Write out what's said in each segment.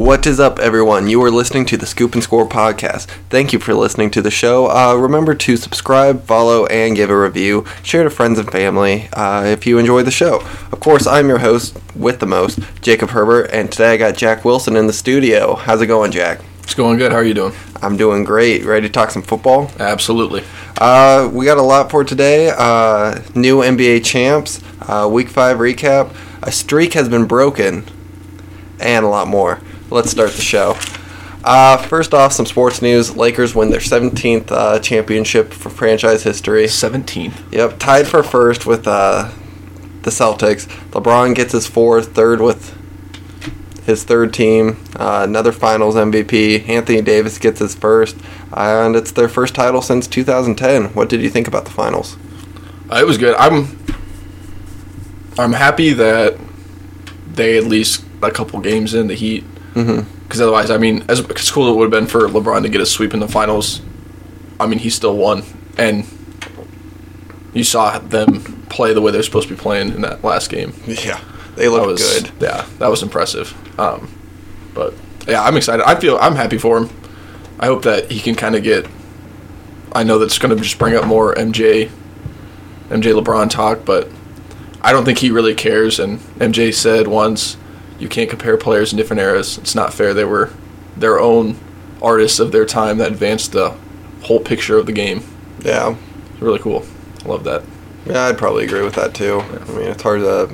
What is up, everyone? You are listening to the Scoop and Score podcast. Thank you for listening to the show. Uh, remember to subscribe, follow, and give a review. Share to friends and family uh, if you enjoy the show. Of course, I'm your host with the most, Jacob Herbert, and today I got Jack Wilson in the studio. How's it going, Jack? It's going good. How are you doing? I'm doing great. Ready to talk some football? Absolutely. Uh, we got a lot for today. Uh, new NBA champs, uh, Week 5 recap. A streak has been broken, and a lot more. Let's start the show. Uh, first off, some sports news. Lakers win their 17th uh, championship for franchise history. 17th. Yep, tied for first with uh, the Celtics. LeBron gets his fourth, third with his third team. Uh, another Finals MVP. Anthony Davis gets his first, and it's their first title since 2010. What did you think about the Finals? Uh, it was good. I'm I'm happy that they at least a couple games in the Heat. Because mm-hmm. otherwise, I mean, as, as cool it would have been for LeBron to get a sweep in the finals, I mean, he still won. And you saw them play the way they're supposed to be playing in that last game. Yeah, they looked was, good. Yeah, that was impressive. Um, but yeah, I'm excited. I feel I'm happy for him. I hope that he can kind of get. I know that's going to just bring up more MJ, MJ LeBron talk, but I don't think he really cares. And MJ said once, you can't compare players in different eras. It's not fair. They were their own artists of their time that advanced the whole picture of the game. Yeah, it's really cool. I love that. Yeah, I'd probably agree with that too. Yeah. I mean, it's hard to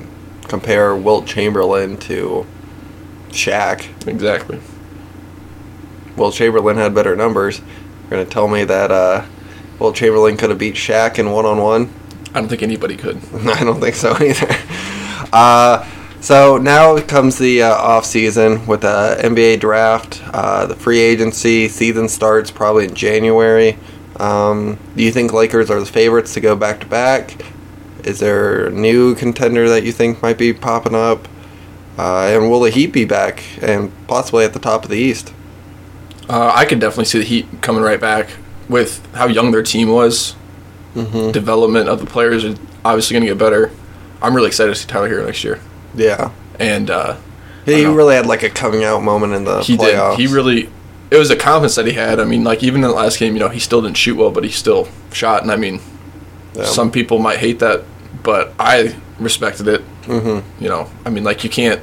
compare Wilt Chamberlain to Shaq. Exactly. Wilt Chamberlain had better numbers. You're gonna tell me that uh, Wilt Chamberlain could have beat Shaq in one on one? I don't think anybody could. I don't think so either. Uh, so now comes the uh, off season with the NBA draft, uh, the free agency season starts probably in January. Um, do you think Lakers are the favorites to go back to back? Is there a new contender that you think might be popping up? Uh, and will the Heat be back and possibly at the top of the East? Uh, I could definitely see the Heat coming right back with how young their team was. Mm-hmm. Development of the players are obviously going to get better. I'm really excited to see Tyler Herro next year. Yeah. And uh, he really had like a coming out moment in the he playoffs. Did. He really. It was a confidence that he had. I mean, like even in the last game, you know, he still didn't shoot well, but he still shot. And I mean, yeah. some people might hate that, but I respected it. Mm-hmm. You know, I mean, like you can't.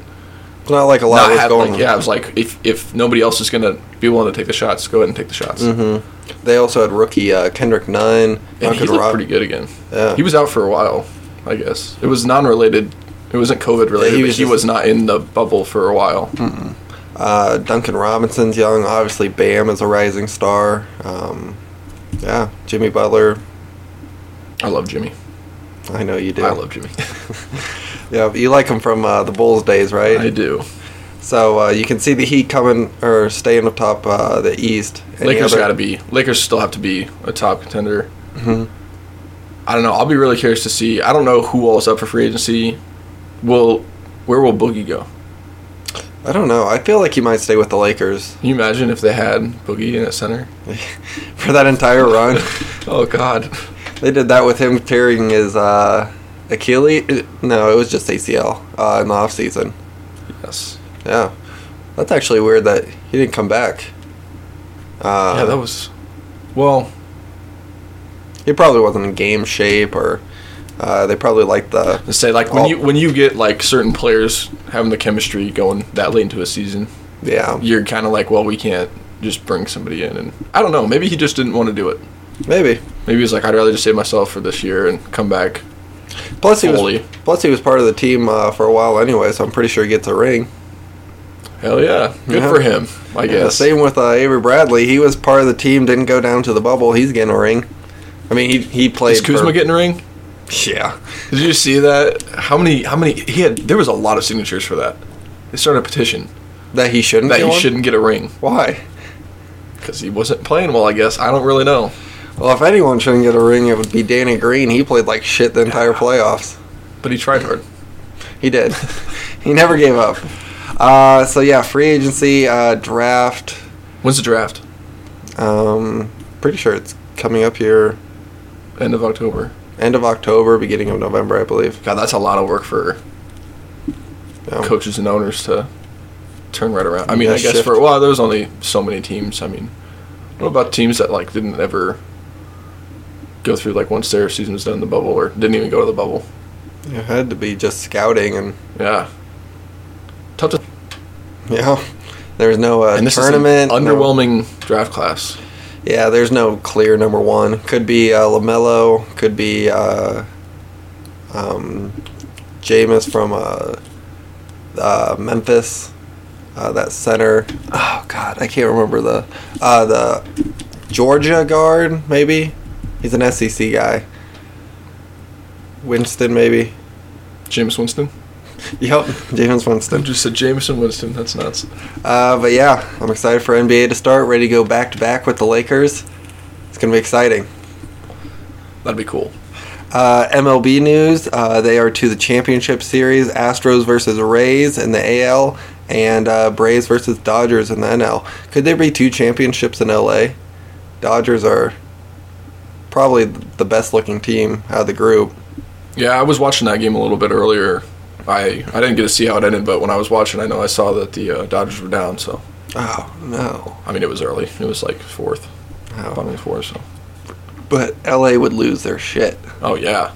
It's not like a lot was have, going. Like, yeah, I was like, if if nobody else is gonna be willing to take the shots, go ahead and take the shots. Mm-hmm. They also had rookie uh, Kendrick Nunn. And he looked Rob. pretty good again. Yeah, he was out for a while. I guess it was non-related it wasn't COVID related. Yeah, he, was, he was not in the bubble for a while. Uh, Duncan Robinson's young. Obviously, Bam is a rising star. Um, yeah, Jimmy Butler. I love Jimmy. I know you do. I love Jimmy. yeah, you like him from uh, the Bulls days, right? I do. So uh, you can see the Heat coming or staying atop uh, the East. Any Lakers other... got to be. Lakers still have to be a top contender. Mm-hmm. I don't know. I'll be really curious to see. I don't know who all is up for free agency will where will Boogie go? I don't know. I feel like he might stay with the Lakers. Can you imagine if they had Boogie in at center for that entire run? oh God, they did that with him tearing his uh, Achilles. No, it was just ACL uh, in the off season. Yes. Yeah, that's actually weird that he didn't come back. Uh, yeah, that was. Well, he probably wasn't in game shape or uh, they probably like the say like when you when you get like certain players having the chemistry going that late into a season. Yeah, you're kind of like, well, we can't just bring somebody in, and I don't know. Maybe he just didn't want to do it. Maybe. Maybe he's like, I'd rather just save myself for this year and come back. Plus fully. he was plus he was part of the team uh, for a while anyway, so I'm pretty sure he gets a ring. Hell yeah, good yeah. for him. I guess. same with uh, Avery Bradley. He was part of the team, didn't go down to the bubble. He's getting a ring. I mean, he he played. Is Kuzma for, getting a ring? Yeah. Did you see that? How many? How many? He had. There was a lot of signatures for that. They started a petition that he shouldn't. That he one? shouldn't get a ring. Why? Because he wasn't playing well. I guess I don't really know. Well, if anyone shouldn't get a ring, it would be Danny Green. He played like shit the entire playoffs. But he tried hard. he did. he never gave up. Uh, so yeah, free agency uh, draft. When's the draft? Um, pretty sure it's coming up here. End of October end of October, beginning of November, I believe. God, that's a lot of work for yeah. coaches and owners to turn right around. I mean, Yeah, I guess shift. for well, there was only so many teams. I mean, what about teams that like didn't ever go through like once their season was done in the bubble or didn't even go to the bubble? It had to be just scouting and Yeah, tough to. yeah. There's no uh, and this tournament. is an no- underwhelming draft class. Yeah, there's no clear number one. Could be uh, LaMelo. Could be uh, um, Jameis from uh, uh, Memphis. Uh, that center. Oh God, I can't remember the uh, the Georgia guard. Maybe he's an SEC guy. Winston, maybe. Jameis Winston. Yep, James I Winston. just said Jameson Winston. That's nuts. Uh, but yeah, I'm excited for NBA to start. Ready to go back to back with the Lakers. It's gonna be exciting. That'd be cool. Uh, MLB news: uh, They are to the championship series. Astros versus Rays in the AL, and uh, Braves versus Dodgers in the NL. Could there be two championships in LA? Dodgers are probably the best looking team out of the group. Yeah, I was watching that game a little bit earlier. I I didn't get to see how it ended, but when I was watching, I know I saw that the uh, Dodgers were down. So Oh no! I mean, it was early. It was like fourth, Oh. bottom of fourth. So But LA would lose their shit. oh yeah,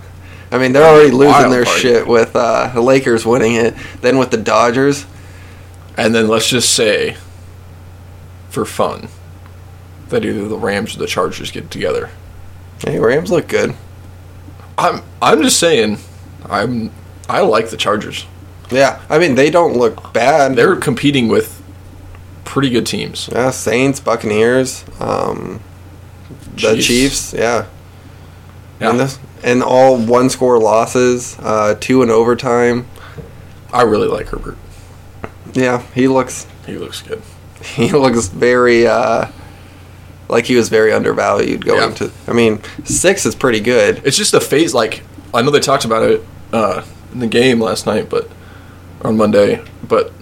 I mean, they're already losing Wild their card. shit with uh, the Lakers winning it. Then with the Dodgers, and then let's just say, for fun, that either the Rams or the Chargers get together. hey, Rams look good. I'm I'm just saying, I'm I like the Chargers. Yeah, I mean they don't look bad. They're competing with pretty good teams. Yeah, Saints, Buccaneers, um, the Chiefs. Chiefs. Yeah, Yeah, and, this, and all one score losses, uh, two in overtime. I really like Herbert. Yeah, he looks He looks good. he looks very uh, like he was very undervalued going Yeah. to. I mean, six is pretty good. It's just a phase. Like I know they talked about it uh, in the game last night, but on Monday. But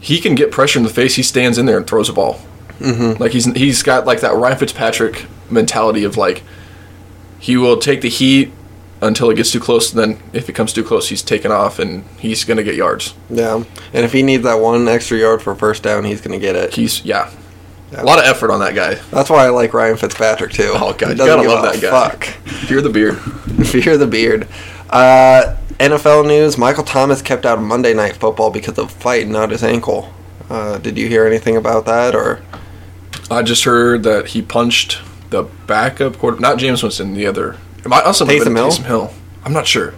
he can get pressure in the face. He stands in there and throws a ball. Mm-hmm. Like he's he's got like that Ryan Fitzpatrick mentality of like he will take the heat until it gets too close. And then if it comes too close, he's taken off and he's gonna get yards. Yeah, and if he needs that one extra yard for first down, he's gonna get it. He's yeah, Yeah. a lot of effort on that guy. That's why I like Ryan Fitzpatrick too. Oh god, you gotta love that guy. Fuck. Fear the beard. Fear the beard. Uh, NFL news: Michael Thomas kept out of Monday Night Football because of a fight, not his ankle. Uh, did you hear anything about that? Or I just heard that he punched the backup quarter, not James Winston, the other. It might also been Taysom Hill? Taysom Hill. I'm not sure.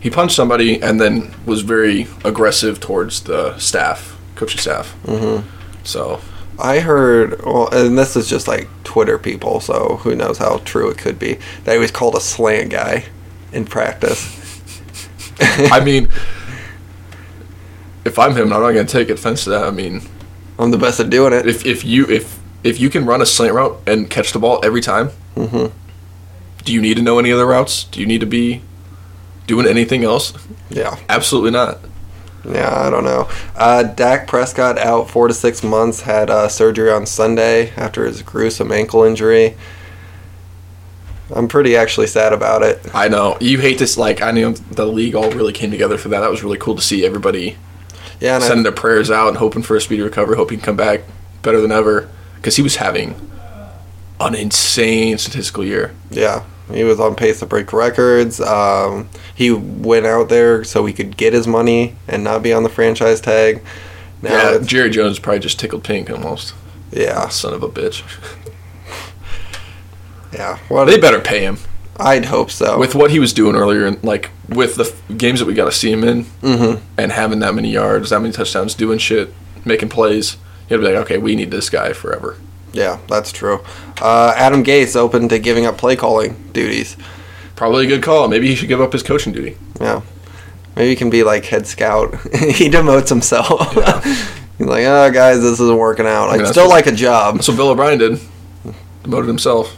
He punched somebody and then was very aggressive towards the staff, coaching staff. Mm-hmm. So I heard, well, and this is just like Twitter people, so who knows how true it could be. That he was called a slant guy in practice. I mean, if I'm him, I'm not going to take offense to that. I mean, I'm the best at doing it. if if you if if you can run a slant route and catch the ball every time, Mhm. do you need to know any other routes? Do you need to be doing anything else? Yeah. Absolutely not. Yeah, I don't know. Uh, Dak Prescott out four to six months. Had uh, surgery on Sunday after his gruesome ankle injury. I'm pretty actually sad about it. I know you hate this. Like I knew the league all really came together for that. That was really cool to see everybody Yeah, and I- sending their prayers out and hoping for a speedy recovery, hoping he come back better than ever. Because he was having an insane statistical year. yeah, he was on pace to break records. Um, he went out there so he could get his money and not be on the franchise tag. Now, yeah, Jerry Jones probably just tickled pink almost. yeah, Son of a bitch. yeah. Well, They better pay him I'd hope so. with what he was doing earlier, and like with the f- games that we got to see him in, Mhm. and having that many yards, that many touchdowns, doing shit, making plays. You'd be like, okay, we need this guy forever. yeah, that's true. Uh, Adam Gase open to giving up play calling duties. Probably a good call. Maybe he should give up his coaching duty. Yeah. Maybe he can be like head scout. he demotes himself. He's like, oh, guys, this isn't working out. I mean, that's still like a job. That's what Bill O'Brien did. Demoted himself,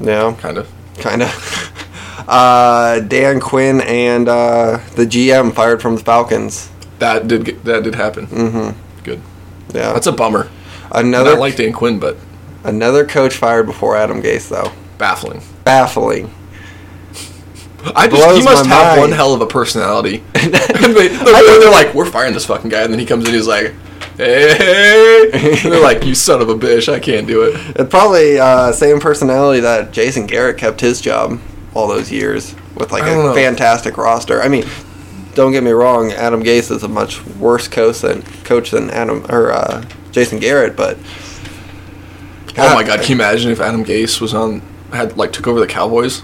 Yeah, kind of. kind of. Uh, Dan Quinn and uh, the GM fired from the Falcons. That did get, that did happen. Mm-hmm. Good. Yeah. That's a bummer. I another don't like Dan Quinn, but another coach fired before Adam Gase, though. baffling. Baffling. I just he must have mind. one hell of a personality. They, they're, they're like, we're firing this fucking guy, and then he comes in, and he's like, hey, they're like, you son of a bitch, I can't do it. It's probably uh, same personality that Jason Garrett kept his job all those years with like a know. fantastic roster. I mean, don't get me wrong, Adam Gase is a much worse coach than coach than Adam or uh, Jason Garrett, but Oh my god, can you imagine if Adam Gase was on had like took over the Cowboys?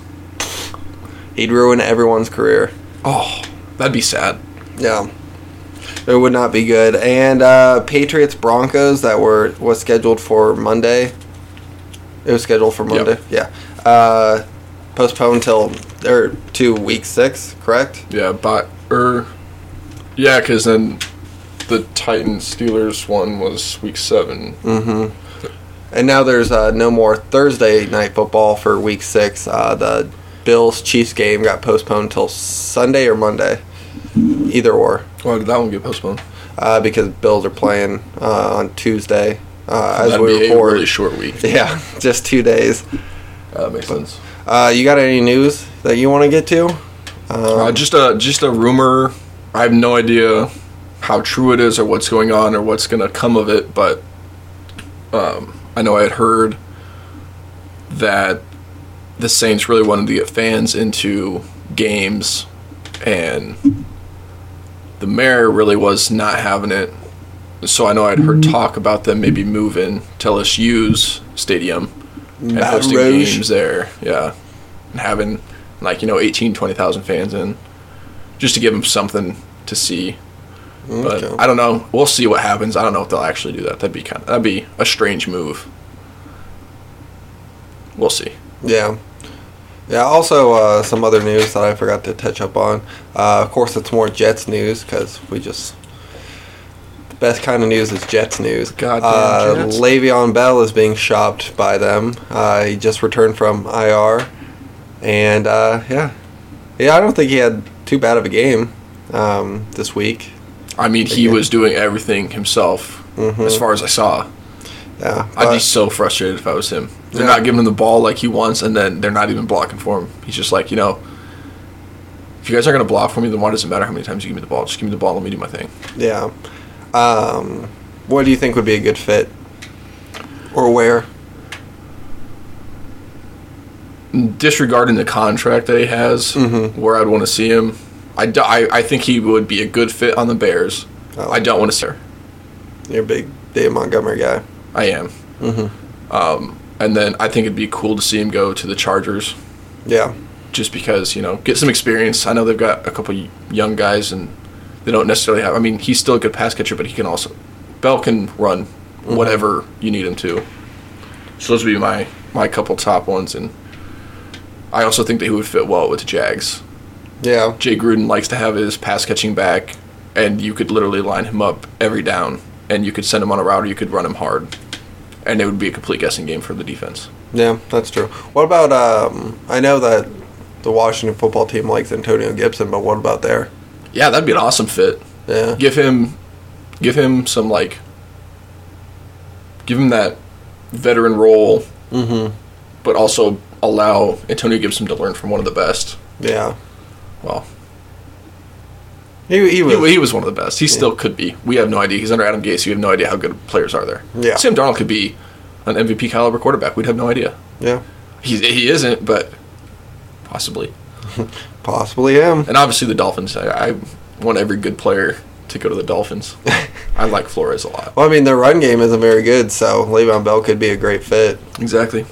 he'd ruin everyone's career. Oh, that'd be sad. Yeah. It would not be good. And uh, Patriots Broncos that were was scheduled for Monday. It was scheduled for Yep. Monday. Yeah. Uh, postponed till or to week six, correct? Yeah, but er, yeah, because then the Titans Steelers one was week seven. Mm-hmm. And now there's uh, no more Thursday night football for week six. Uh, the Bills Chiefs game got postponed till Sunday or Monday, either or, Why did that one get postponed? uh, because Bills are playing uh, on Tuesday uh, as That'd we be a record. really short week. yeah, just two days. Uh, that makes sense. Uh, you got any news that you want to get to? Uh, Um, just a just a rumor. I have no idea how true it is or what's going on or what's gonna come of it, but um, I know I had heard that the Saints really wanted to get fans into games, and the mayor really was not having it. So I know I'd heard mm-hmm. talk about them maybe moving to LSU's stadium and Baton hosting Rouge. games there. Yeah, and having like you know 18, 20,000 fans in, just to give them something to see. But I don't know. We'll see what happens. I don't know if they'll actually do that. That'd be kind of that'd be a strange move. We'll see. Yeah. Yeah, also uh, some other news that I forgot to touch up on. Uh, of course, it's more Jets news because we just. The best kind of news is Jets news. Goddamn uh, Jets. Le'Veon Bell is being shopped by them. Uh, he just returned from IR. And, uh, yeah. Yeah, I don't think he had too bad of a game um, this week. I mean, he Again. was doing everything himself, Mhm. as far as I saw. Yeah. I'd be so frustrated if I was him. They're Yeah. not giving him the ball like he wants, and then they're not even blocking for him. He's just like, you know, if you guys aren't going to block for me, then why does it matter how many times you give me the ball? Just give me the ball and let me do my thing. Yeah. Um, what do you think would be a good fit? Or where? Disregarding the contract that he has, Mhm. where I'd want to see him, I, do- I, I think he would be a good fit on the Bears. Oh. I don't want to see her. You're a big Dave Montgomery guy. I am. Mm-hmm. Um, and then I think it'd be cool to see him go to the Chargers. Yeah. just because you know get some experience. I know they've got a couple young guys, and they don't necessarily have. I mean, he's still a good pass catcher, but he can also Bell can run whatever you need him to. So those would be my my couple top ones, and I also think that he would fit well with the Jags. Yeah. Jay Gruden likes to have his pass catching back, and you could literally line him up every down, and you could send him on a route, or you could run him hard, and it would be a complete guessing game for the defense. Yeah, that's true. What about um I know that the Washington football team likes Antonio Gibson, but what about there? Yeah, that'd be an awesome fit. Yeah. give him give him some like give him that veteran role Mm-hmm. but also allow Antonio Gibson to learn from one of the best Yeah. well He, he was. he, he was one of the best. He still could be. We have no idea. He's under Adam Gase. You have no idea how good players are there. Yeah. Sam Darnold could be an MVP caliber quarterback. We'd have no idea. Yeah. he, he isn't but possibly. Possibly him. and obviously the Dolphins. I, I want every good player to go to the Dolphins. I like Flores a lot. Well, I mean, their run game isn't very good, so Le'Veon Bell could be a great fit. exactly.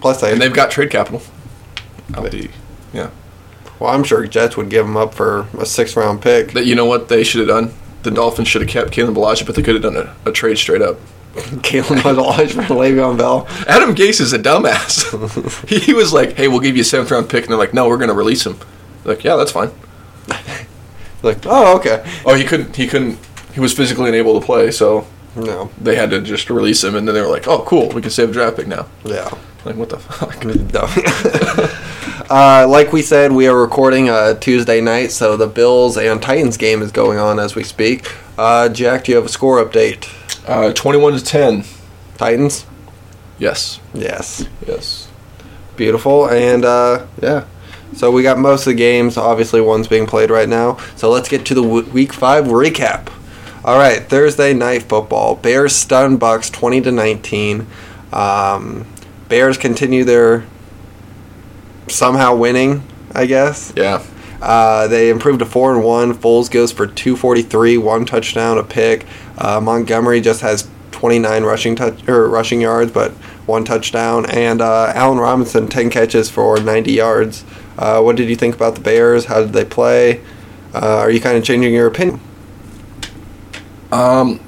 Plus, they, and they've got trade capital. I'll be yeah well, I'm sure Jets would give him up for a six round pick. That you know what they should have done? The Dolphins should have kept Kalen Ballage, but they could have done a, a trade straight up. Kalen Ballage for Le'Veon Bell. Adam Gase is a dumbass. he, he was like, "Hey, we'll give you a seventh round pick," and they're like, "No, we're going to release him." Like, yeah, that's fine. Like, oh, okay. Oh, he couldn't. He couldn't. He was physically unable to play, so No. they had to just release him. And then they were like, "Oh, cool, we can save a draft pick now." Yeah. Like, what the fuck? No. uh, like we said, we are recording uh, Tuesday night, so the Bills and Titans game is going on as we speak. Uh, Jack, do you have a score update? Uh, Twenty-one to ten. Titans? Yes. Yes. Yes. Beautiful. And uh, yeah. So we got most of the games. Obviously, one's being played right now. So let's get to the w- week five recap. All right, Thursday night football. Bears stun Bucs twenty to nineteen. Um, Bears continue their somehow winning. I guess. Yeah. Uh, they improved to four and one. Foles goes for two forty three, one touchdown, a pick. Uh, Montgomery just has twenty nine rushing touch or rushing yards, but one touchdown. And uh, Allen Robinson ten catches for ninety yards. Uh, what did you think about the Bears? How did they play? Uh, are you kind of changing your opinion? Um,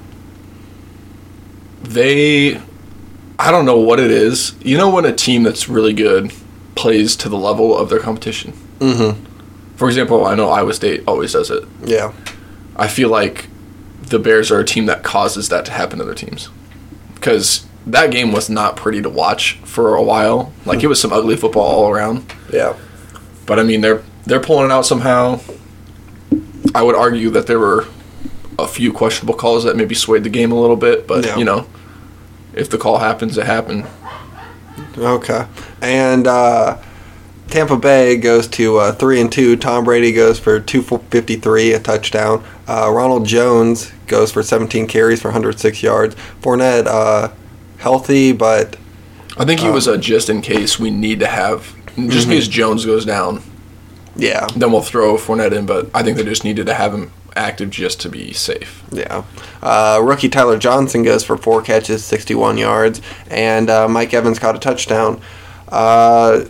they, I don't know what it is. You know when a team that's really good plays to the level of their competition. Mm-hmm. For example, I know Iowa State always does it. Yeah. I feel like the Bears are a team that causes that to happen to their teams because that game was not pretty to watch for a while. Like it was some ugly football all around. Yeah. But I mean, they're they're pulling it out somehow. I would argue that there were a few questionable calls that maybe swayed the game a little bit, but Yeah. you know, if the call happens, it happened. Okay. And uh, Tampa Bay goes to uh, three and two. Tom Brady goes for two fifty three, a touchdown. Uh, Ronald Jones goes for seventeen carries for hundred six yards. Fournette uh, healthy, but I think he Um, was a just in case we need to have just in case Jones goes down, yeah, then we'll throw Fournette in. But I think they just needed to have him active just to be safe. yeah. Uh, rookie Tyler Johnson goes for four catches, sixty one yards, and uh, Mike Evans caught a touchdown. Uh,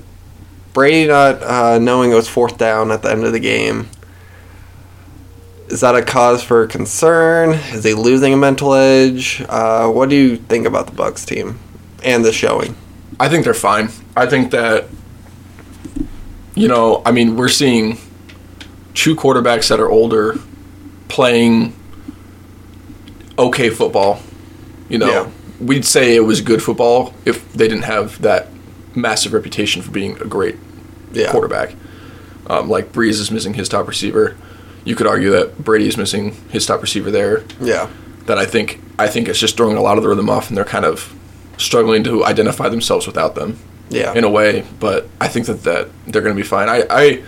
Brady not uh, knowing it was fourth down at the end of the game. Is that a cause for concern? Is he losing a mental edge? Uh, what do you think about the Bucs team and the showing? I think they're fine. I think that you know, I mean, we're seeing two quarterbacks that are older playing okay football. You know, Yeah. we'd say it was good football if they didn't have that massive reputation for being a great Yeah, quarterback. Um, like Brees is missing his top receiver. You could argue that Brady is missing his top receiver there. yeah, That I think I think it's just throwing a lot of the rhythm off, and they're kind of struggling to identify themselves without them yeah. in a way. But I think that, that they're going to be fine. I, I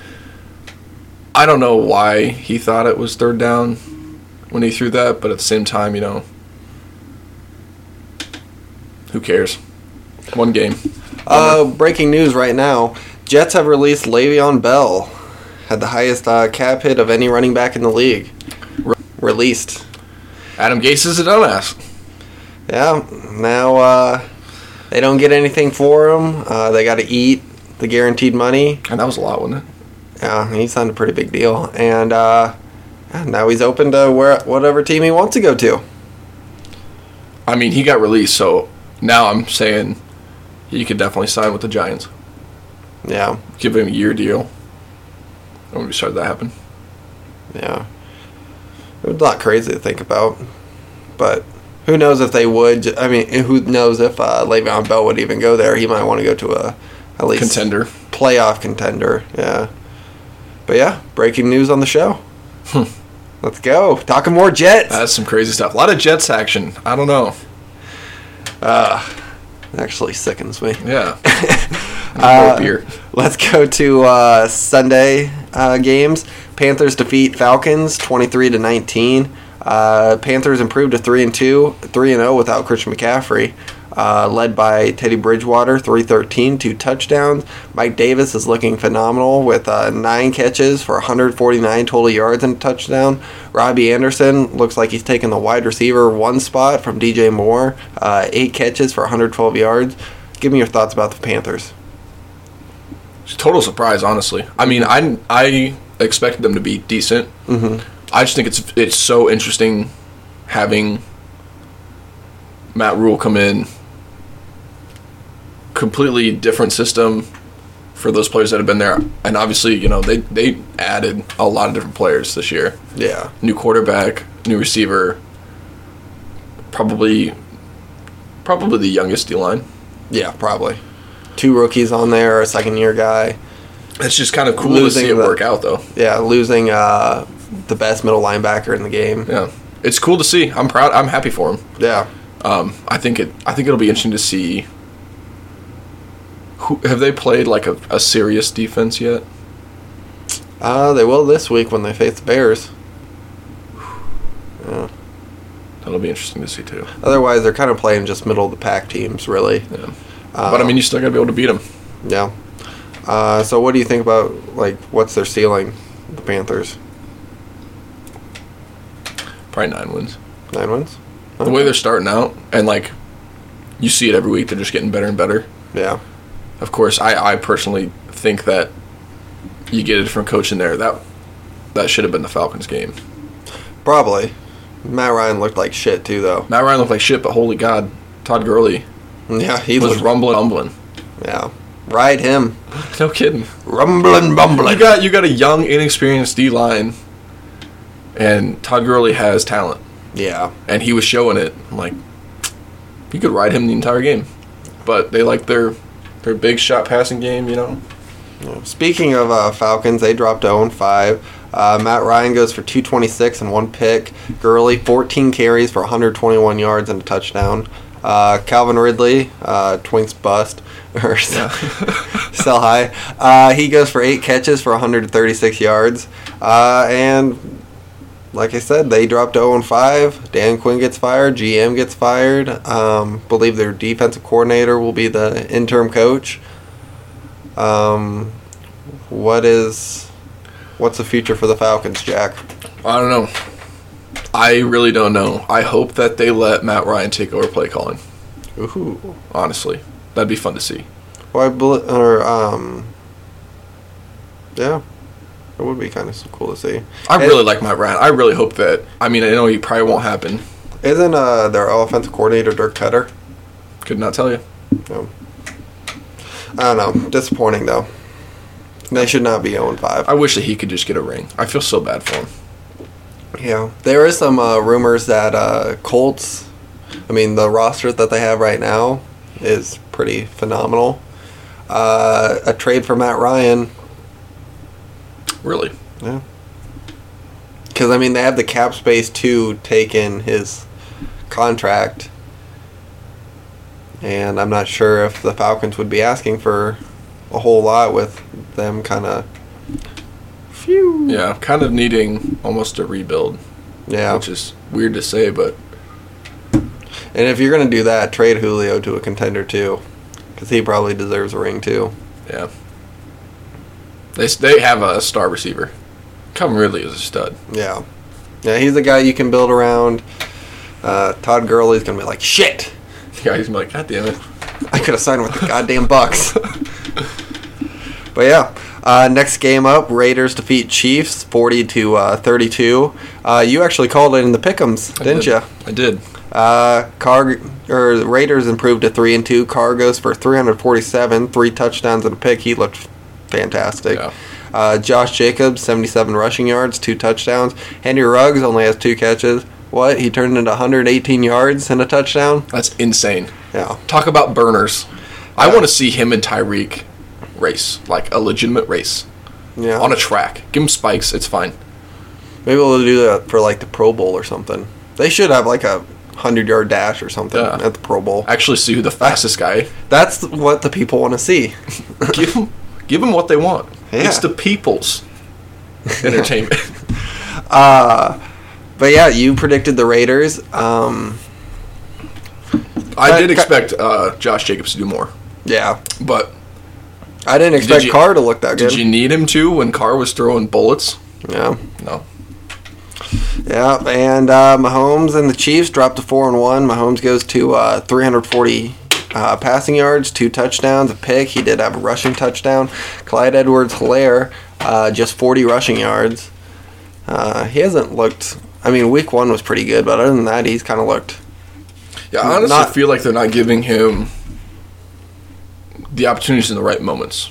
I don't know why he thought it was third down when he threw that, but at the same time, you know, who cares? One game. Uh, breaking news right now: Jets have released Le'Veon Bell, had the highest uh, cap hit of any running back in the league. Re- released. Adam Gase is a dumbass. Yeah. Now uh, they don't get anything for him. Uh, they got to eat the guaranteed money. And that was a lot, wasn't it? Yeah, he signed a pretty big deal, and uh, now he's open to where whatever team he wants to go to. I mean, he got released, so now I'm saying he could definitely sign with the Giants. Yeah, Give him a year deal. I wouldn't be sorry that happened. yeah. It was a lot crazy to think about, but who knows if they would? I mean, who knows if uh, Le'Veon Bell would even go there? He might want to go to a at least Contender. playoff contender. Yeah, but yeah, breaking news on the show. Hmm. Let's go talking more Jets. That's some crazy stuff. A lot of Jets action. I don't know. Actually, sickens me. Yeah. Uh, beer. Let's go to uh, Sunday uh, games. Panthers defeat Falcons twenty three to nineteen. Uh, Panthers improved to three and two, three and zero without Christian McCaffrey. Uh, led by Teddy Bridgewater, 313, two touchdowns. Mike Davis is looking phenomenal with uh, nine catches for 149 total yards and a touchdown. Robbie Anderson looks like he's taken the wide receiver one spot from DJ Moore, uh, eight catches for 112 yards. Give me your thoughts about the Panthers. Total surprise, honestly. I mean, I I expected them to be decent. Mhm. I just think it's it's so interesting having Matt Rhule come in. Completely different system for those players that have been there, and obviously, you know, they they added a lot of different players this year. Yeah. New quarterback, new receiver, probably probably the youngest D line. Yeah, probably. Two rookies on there, a second year guy. It's just kind of cool Losing to see it the- work out, though. Yeah, losing uh, the best middle linebacker in the game. Yeah, it's cool to see. I'm proud. I'm happy for him. Yeah. Um, I think it. I think it'll be interesting to see. Who have they played like a, a serious defense yet? Uh, they will this week when they face the Bears. Yeah. That'll be interesting to see too. Otherwise, they're kind of playing just middle of the pack teams, really. Yeah. Uh, but I mean, you still got to be able to beat them. yeah. Uh, so, what do you think about like what's their ceiling? The Panthers Probably nine wins. nine wins. The way they're starting out, and like, you see it every week. They're just getting better and better. yeah, Of course, I, I personally think that you get a different coach in there. That that should have been the Falcons game. probably. Matt Ryan looked like shit too, though. Matt Ryan looked like shit, but holy God, Todd Gurley Yeah, he was looked. rumbling, rumbling. yeah, ride him, No kidding. rumbling, bumbling. You got you got a young, inexperienced D line, and Todd Gurley has talent, yeah, and he was showing it. I'm like, you could ride him the entire game, but they like their their big shot passing game. You know, Speaking of uh, Falcons, they dropped 0 5. Uh, Matt Ryan goes for 226 and one pick. Gurley, 14 carries for 121 yards and a touchdown. Uh, Calvin Ridley, uh, Twinks bust, or sell, sell high. Uh, he goes for eight catches for 136 yards. Uh, and like I said, they dropped 0 5. Dan Quinn gets fired. GM gets fired. Um, believe their defensive coordinator will be the interim coach. Um, what is what's the future for the Falcons, Jack? I don't know. I really don't know. I hope that they let Matt Ryan take over play calling. Ooh, Honestly, that'd be fun to see. well, I or um, yeah, it would be kind of cool to see. I And really like Matt Ryan. I really hope that. I mean, I know he probably won't happen. isn't uh their offensive coordinator Dirk Koetter? Could not tell you. No. I don't know. Disappointing though. They should not be 0 5. I wish that he could just get a ring. I feel so bad for him. Yeah, there is some uh, rumors that uh, Colts. I mean, the roster that they have right now is pretty phenomenal. Uh, a trade for Matt Ryan, Really. yeah. Because I mean, they have the cap space to take in his contract, and I'm not sure if the Falcons would be asking for a whole lot with them kind of. Phew. Yeah, kind of needing almost a rebuild, Yeah. which is weird to say, but And if you're going to do that, trade Julio to a contender too, because he probably deserves a ring too. yeah. They they have a star receiver. Calvin Ridley is a stud. Yeah, yeah, he's a guy you can build around. Uh, Todd Gurley's going to be like, shit, Yeah, he's gonna be like, God damn it. I could have signed with the goddamn Bucs. but yeah, uh, next game up, Raiders defeat Chiefs, forty to uh, thirty-two. Uh, you actually called it in the pickums, didn't did. you? I did. Uh, Carr or Raiders improved to three and two. Carr goes for 347, three touchdowns and a pick. He looked fantastic. Yeah. Uh, Josh Jacobs, 77 rushing yards, two touchdowns. Henry Ruggs only has two catches. What? He turned into 118 yards and a touchdown. That's insane. Yeah. Talk about burners. I want to see him and Tyreek race, like a legitimate race Yeah. on a track. Give him spikes. It's fine. Maybe we'll do that for like the Pro Bowl or something. They should have like a 100 yard dash or something Yeah. at the Pro Bowl. Actually, see who the fastest guy. That's what the people want to see. Give him, give them what they want. Yeah. It's the people's entertainment. Uh, but yeah, you predicted the Raiders. Um, I did expect uh, Josh Jacobs to do more, yeah. but I didn't expect you- Carr to look that good. did you need him to when Carr was throwing bullets? Yeah. No. Yeah, and uh, Mahomes and the Chiefs dropped to four and one. Mahomes goes to uh, 340 uh, passing yards, two touchdowns, a pick. He did have a rushing touchdown. Clyde Edwards-Hilaire, uh, just 40 rushing yards. Uh, he hasn't looked. I mean, week one was pretty good, but other than that, he's kind of looked. Yeah, I honestly Not- feel like they're not giving him the opportunities in the right moments.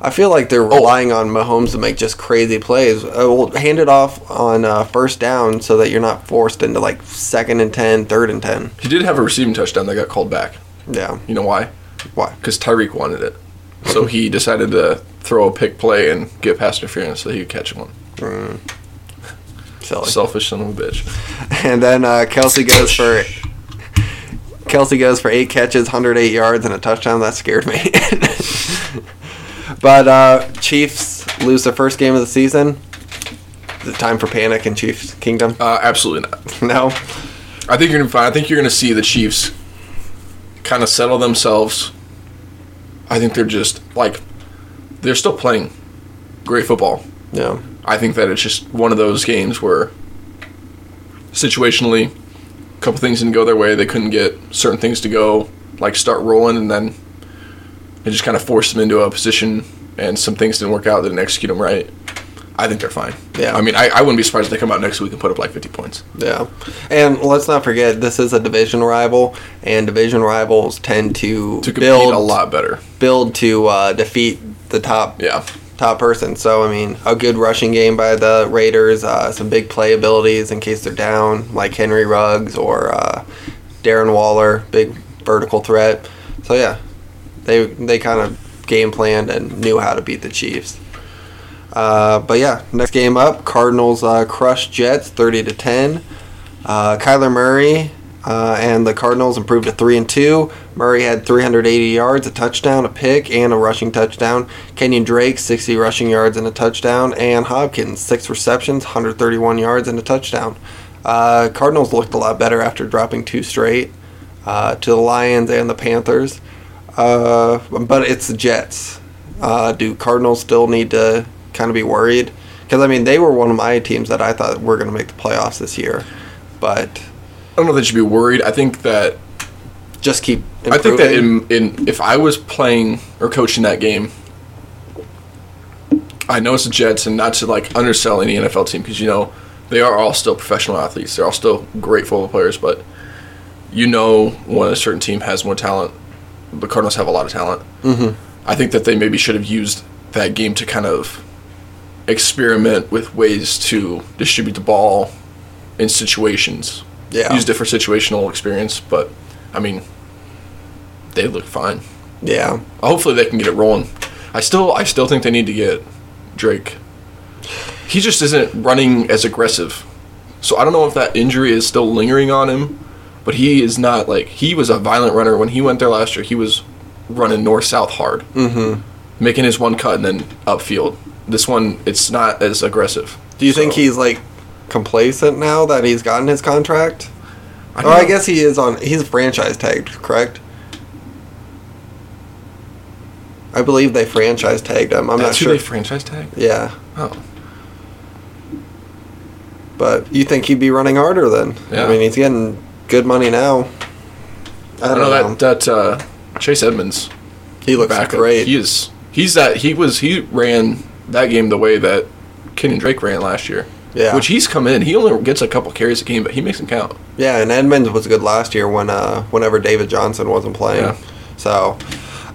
I feel like they're relying on Mahomes to make just crazy plays. Uh, well, hand it off on uh, first down so that you're not forced into like second and 10, third and 10. He did have a receiving touchdown that got called back. Yeah. You know why? Why? Because Tyreek wanted it. So he decided to throw a pick play and get pass interference so he could catch one. Silly. Selfish son of a bitch. And then uh, Kelce goes for Kelce goes for eight catches, 108 yards, and a touchdown. That scared me. but uh, Chiefs lose their first game of the season? Is it time for panic in Chiefs Kingdom? Uh, absolutely not. No. I think you're gonna find. I think you're gonna see the Chiefs kind of settle themselves. I think they're just like they're still playing great football. Yeah. I think that it's just one of those games where situationally, a couple things didn't go their way. They couldn't get certain things to go, like start rolling, and then it just kind of forced them into a position, and some things didn't work out. They didn't execute them right. I think they're fine. Yeah. I mean, I, I wouldn't be surprised if they come out next week and put up like 50 points. Yeah. And let's not forget this is a division rival and division rivals tend to, To compete build a lot better. build to uh, defeat the top Yeah. top person. So I mean, a good rushing game by the Raiders, uh, some big play abilities in case they're down, like Henry Ruggs or uh, Darren Waller, big vertical threat. So yeah, they they kind of game planned and knew how to beat the Chiefs. Uh, but yeah, next game up, Cardinals uh, crushed Jets thirty to ten. Uh, Kyler Murray uh, and the Cardinals improved to three and two. Murray had 380 yards, a touchdown, a pick, and a rushing touchdown. Kenyon Drake 60 rushing yards and a touchdown, and Hopkins six receptions, 131 yards and a touchdown. Uh, Cardinals looked a lot better after dropping two straight uh, to the Lions and the Panthers. But it's the Jets. Do Cardinals still need to kind of be worried? Because I mean, they were one of my teams that I thought were going to make the playoffs this year, but I don't know if they should be worried. I think that just keep. Improving. I think that in, in if I was playing or coaching that game, I know it's the Jets, and not to like undersell any NFL team because you know they are all still professional athletes. They're all still great football players, but you know when a certain team has more talent, the Cardinals have a lot of talent. Mm-hmm. I think that they maybe should have used that game to kind of experiment with ways to distribute the ball in situations. Yeah. Used it for situational experience, but I mean, they look fine. yeah, Hopefully they can get it rolling. I still I still think they need to get Drake. He just isn't running as aggressive. So I don't know if that injury is still lingering on him, but he is not like he was a violent runner when he went there last year. He was running north south hard. Mm-hmm. Making his one cut and then upfield. This one it's not as aggressive. Do you think he's like complacent now that he's gotten his contract? I Or I guess he is on. He's franchise tagged, correct? I believe they franchise tagged him. I'm that's not who sure. they franchise tag? yeah, Oh. but you think he'd be running harder then? Yeah. I mean, he's getting good money now. I I don't know know. that that uh, Chase Edmonds he looks backup. great. He is. He's that. He was. He ran that game the way that Kenyon Drake ran last year. Yeah. Which he's come in. He only gets a couple carries a game, but he makes them count. Yeah, and Edmonds was good last year when uh, whenever David Johnson wasn't playing. Yeah. So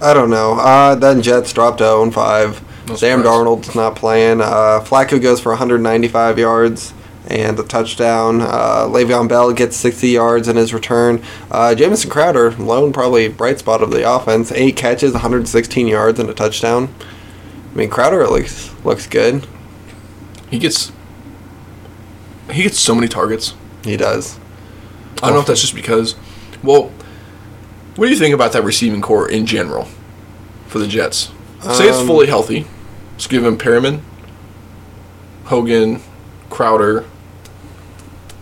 I don't know. Uh, then Jets dropped to 0 5. No Sam. Darnold's not playing. Uh, Flacco goes for 195 yards and a touchdown. Uh, Le'Veon Bell gets 60 yards in his return. Uh, Jamison Crowder, lone probably bright spot of the offense, eight catches, 116 yards and a touchdown. I mean, Crowder at least looks good. He gets. He gets so many targets. He does. I don't know if that's just because. Well, what do you think about that receiving corps in general for the Jets? Say it's Um, fully healthy. Just give him Perriman, Hogan, Crowder,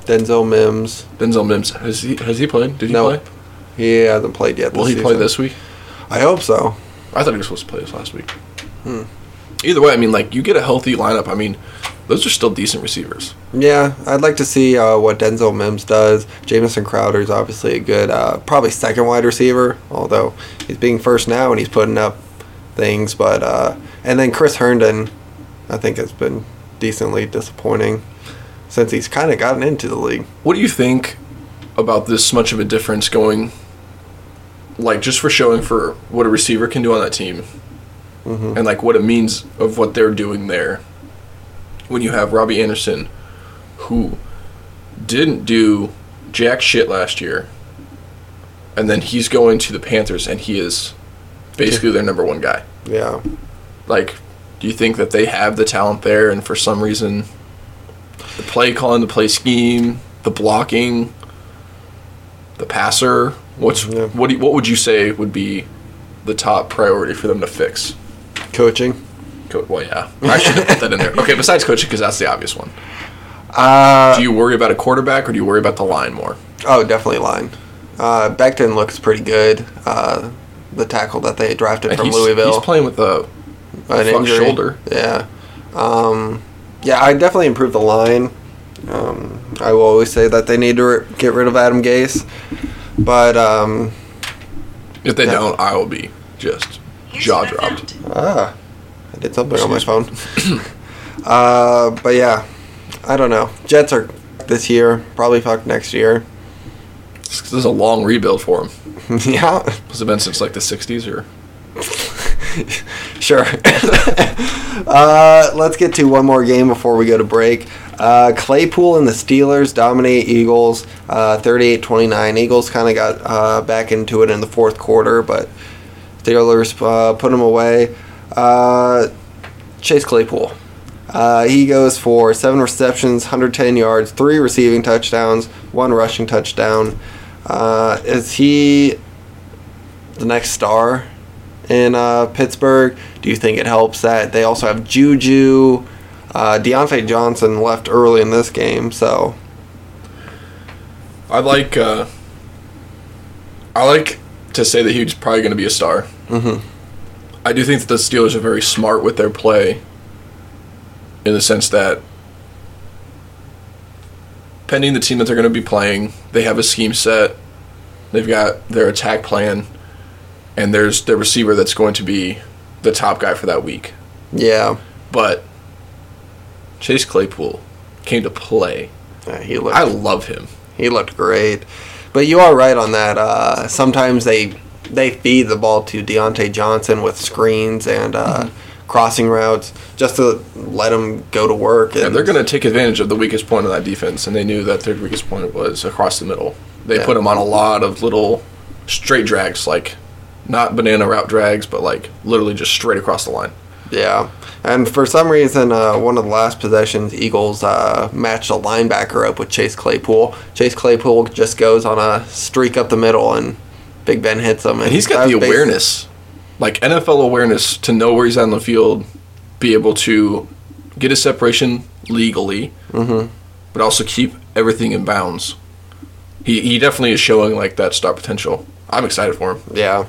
Denzel Mims. Denzel Mims. Has he has he played? Did he No. play? He hasn't played yet. This Will he play season. this week? I hope so. I thought he was supposed to play this last week. Either way, I mean, like you get a healthy lineup. I mean, those are still decent receivers. Yeah, I'd like to see uh, what Denzel Mims does. Jamison Crowder is obviously a good, uh, probably second wide receiver, although he's being first now and he's putting up things. But uh, and then Chris Herndon, I think has been decently disappointing since he's kind of gotten into the league. What do you think about this much of a difference going, like just for showing for what a receiver can do on that team, Mm-hmm. and like what it means of what they're doing there? When you have Robbie Anderson, who didn't do jack shit last year, and then he's going to the Panthers and he is basically their number one guy. Yeah, like do you think that they have the talent there and for some reason the play calling the play scheme the blocking the passer what's Yeah. what do you, what would you say would be the top priority for them to fix coaching. Co- well, yeah, I should have put that in there. Okay, besides coaching, because that's the obvious one. Uh, Do you worry about a quarterback or do you worry about the line more? oh, definitely line. Uh, Becton looks pretty good. Uh, the tackle that they drafted And from he's, Louisville. He's playing with a an injury. shoulder. Yeah. Um, yeah, I definitely improved the line. Um, I will always say that they need to r- get rid of Adam Gase. But, um, If they Yeah. don't, I will be just jaw dropped. ah, I did something on my phone. uh, but yeah, I don't know. Jets are this year, probably fucked next year. This is a long rebuild for them. yeah, Has it been since like the '60s or? sure. uh, let's get to one more game before we go to break. Uh, Claypool and the Steelers dominate Eagles uh, 38-29. Eagles kind of got uh, back into it in the fourth quarter, but Steelers uh, put them away. Uh, Chase Claypool. Uh, he goes for seven receptions, 110 yards, three receiving touchdowns, one rushing touchdown. Uh, is he the next star in uh, Pittsburgh? Do you think it helps that they also have Juju? Uh, Diontae Johnson left early in this game, so I like. Uh, I like to say that he's probably going to be a star. Mhm. I do think that the Steelers are very smart with their play, in the sense that, pending the team that they're going to be playing, they have a scheme set, they've got their attack plan, and there's their receiver that's going to be the top guy for that week. yeah, But Chase Claypool came to play. uh, he looked I love him. he looked great. But you are right on that. Uh, sometimes they they feed the ball to Diontae Johnson with screens and uh, crossing routes just to let him go to work. And they're going to take advantage of the weakest point of that defense, and they knew that their weakest point was across the middle. They Yeah. put him on a lot of little straight drags, like not banana route drags, but like literally just straight across the line. Yeah, and for some reason, uh, one of the last possessions, Eagles uh, matched a linebacker up with Chase Claypool. Chase Claypool just goes on a streak up the middle, and Big Ben hits him. And he's got the awareness, like NFL awareness, to know where he's on the field, be able to get a separation legally, Mhm. but also keep everything in bounds. He, he definitely is showing like that star potential. I'm excited for him. Yeah.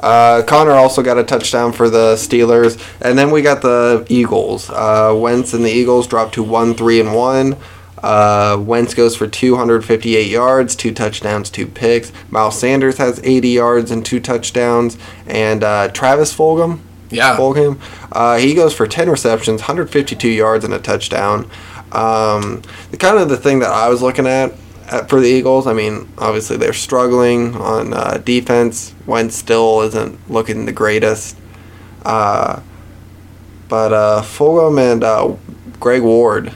Uh, Connor also got a touchdown for the Steelers, and then we got the Eagles. Uh, Wentz and the Eagles dropped to one, three, and one. Uh, Wentz goes for 258 yards, two touchdowns, two picks. Miles Sanders has 80 yards and two touchdowns, and uh, Travis Fulgham, Yeah. Fulgham, uh, he goes for 10 receptions, 152 yards, and a touchdown. Um, the kind of the thing that I was looking at, at for the Eagles, I mean, obviously they're struggling on uh, defense. Wentz still isn't looking the greatest. Uh, but uh, Fulgham and uh, Greg Ward,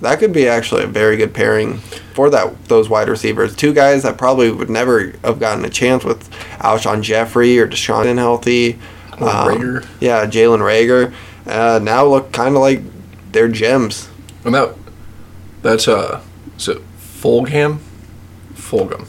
that could be actually a very good pairing for that those wide receivers. Two guys that probably would never have gotten a chance with Alshon Jeffery or DeSean healthy. Or Reagor. Yeah, Jalen Reagor. Uh, now look kind of like they're gems. And that that's uh is it Fulgham? Fulgham.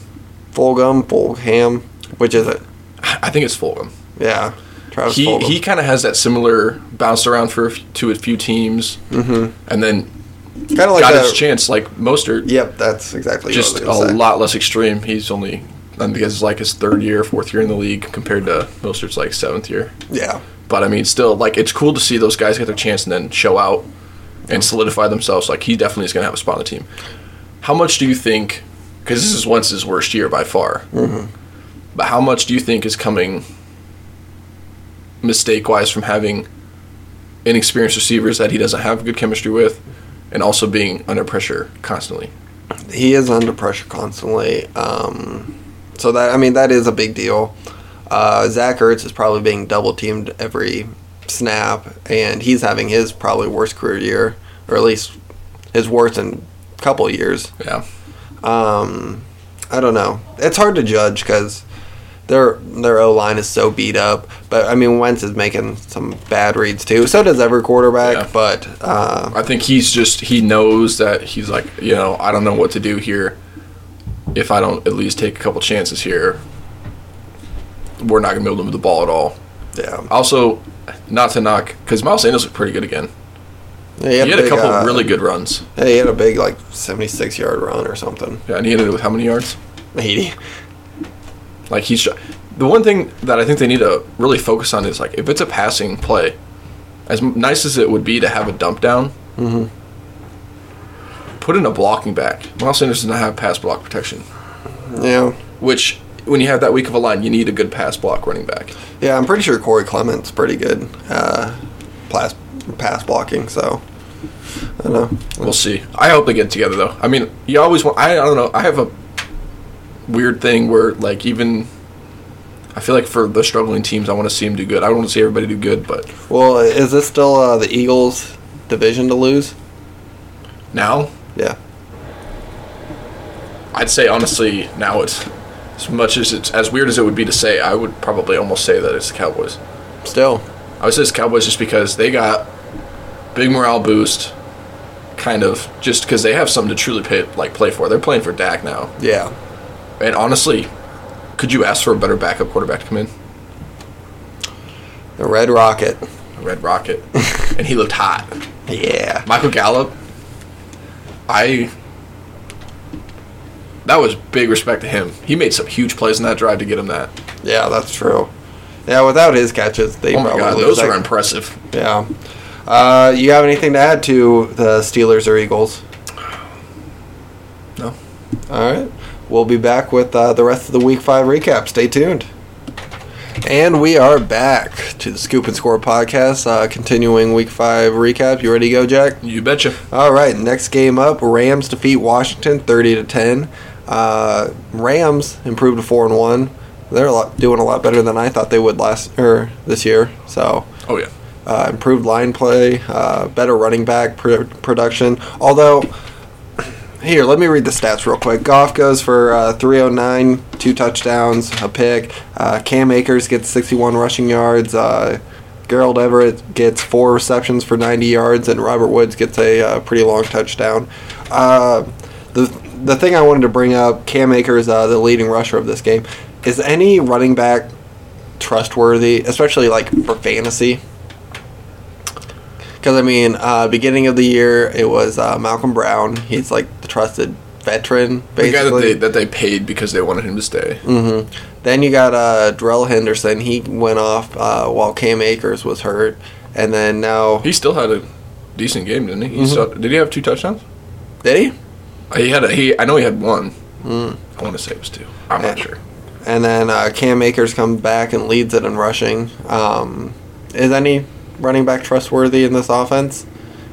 Fulgham, Fulham, which is it? I think it's Fulgham. Yeah, Travis He Fulgham. he kind of has that similar bounce around for a f- to a few teams, mm-hmm. and then Kind of like got a, his chance like Mostert. Yep, that's exactly just what a I was gonna say. lot less extreme. He's only I think it's like his third year, fourth year in the league compared to Mostert's like seventh year. Yeah, But I mean, still like it's cool to see those guys get their chance and then show out and solidify themselves. Like he definitely is going to have a spot on the team. How much do you think? Because this is Wentz's worst year by far. Mhm. But how much do you think is coming mistake wise from having inexperienced receivers that he doesn't have good chemistry with, and also being under pressure constantly? he is under pressure constantly. Um, so that I mean that is a big deal. Uh, Zach Ertz is probably being double teamed every snap, and he's having his probably worst career year, or at least his worst in a couple years. Yeah. Um, I don't know. It's hard to judge because their their O line is so beat up. But I mean, Wentz is making some bad reads too. So does every quarterback. Yeah. But uh, I think he's just he knows that he's like you know I don't know what to do here. If I don't at least take a couple chances here, we're not gonna be able to move the ball at all. Yeah. Also, not to knock because Miles Sanders looked pretty good again. Yeah, He had a big, couple uh, really good runs. Yeah, he had a big like seventy-six yard run or something. Yeah, and he ended it with how many yards? Eighty. Like he's the one thing that I think they need to really focus on is like if it's a passing play, as nice as it would be to have a dump down, Mm-hmm. put in a blocking back. Miles Sanders does not have pass block protection, Yeah. which when you have that weak of a line, you need a good pass block running back. Yeah, I'm pretty sure Corey Clement's pretty good uh, pass pass blocking. So I don't know. We'll see. I hope they get together though. I mean, you always want. I, I don't know. I have a weird thing where like even. I feel like for the struggling teams, I want to see them do good. I want to see everybody do good, but Well, is this still uh, the Eagles' division to lose? now Yeah. I'd say honestly now it's as much as it's as weird as it would be to say. I would probably almost say that it's the Cowboys. Still. I would say it's Cowboys just because they got big morale boost, kind of just because they have something to truly pay, like play for. They're playing for Dak now, Yeah. And honestly, could you ask for a better backup quarterback to come in? The Red Rocket. A Red Rocket, and he looked hot. Yeah. Michael Gallup, I. That was big respect to him. He made some huge plays in that drive to get him that. Yeah, that's true. Yeah, without his catches, they Oh my probably god, those are impressive. Yeah. Uh, you have anything to add to the Steelers or Eagles? No. All right. We'll be back with uh, the rest of the Week 5 recap. Stay tuned. And we are back to the Scoop and Score podcast, uh, continuing Week 5 recap. You ready to go, Jack? You betcha. All right, next game up, Rams defeat Washington 30 to 10. Uh, Rams improved to 4 and 1. They're a lot, doing a lot better than I thought they would last or this year. So, Oh yeah. uh, improved line play, uh, better running back pr- production. Although, here, let me read the stats real quick. Goff goes for uh, 309, two touchdowns, a pick. Uh, Cam Akers gets 61 rushing yards. Uh, Gerald Everett gets four receptions for 90 yards, and Robert Woods gets a uh, pretty long touchdown. Uh, the the thing I wanted to bring up, Cam Akers, uh, the leading rusher of this game, is any running back trustworthy, especially like for fantasy? Because I mean, uh, beginning of the year it was uh, Malcolm Brown. He's like trusted veteran, The guy that basically. they that they paid because they wanted him to stay. hmm Then you got uh, Darrell Henderson. He went off uh, while Cam Akers was hurt, and then now He still had a decent game, didn't he? he Mhm. still, did he have two touchdowns? did he? He had a he. I know he had one. Mm. I want to say it was two. I'm not sure. And then uh, Cam Akers comes back and leads it in rushing. Um, is any running back trustworthy in this offense,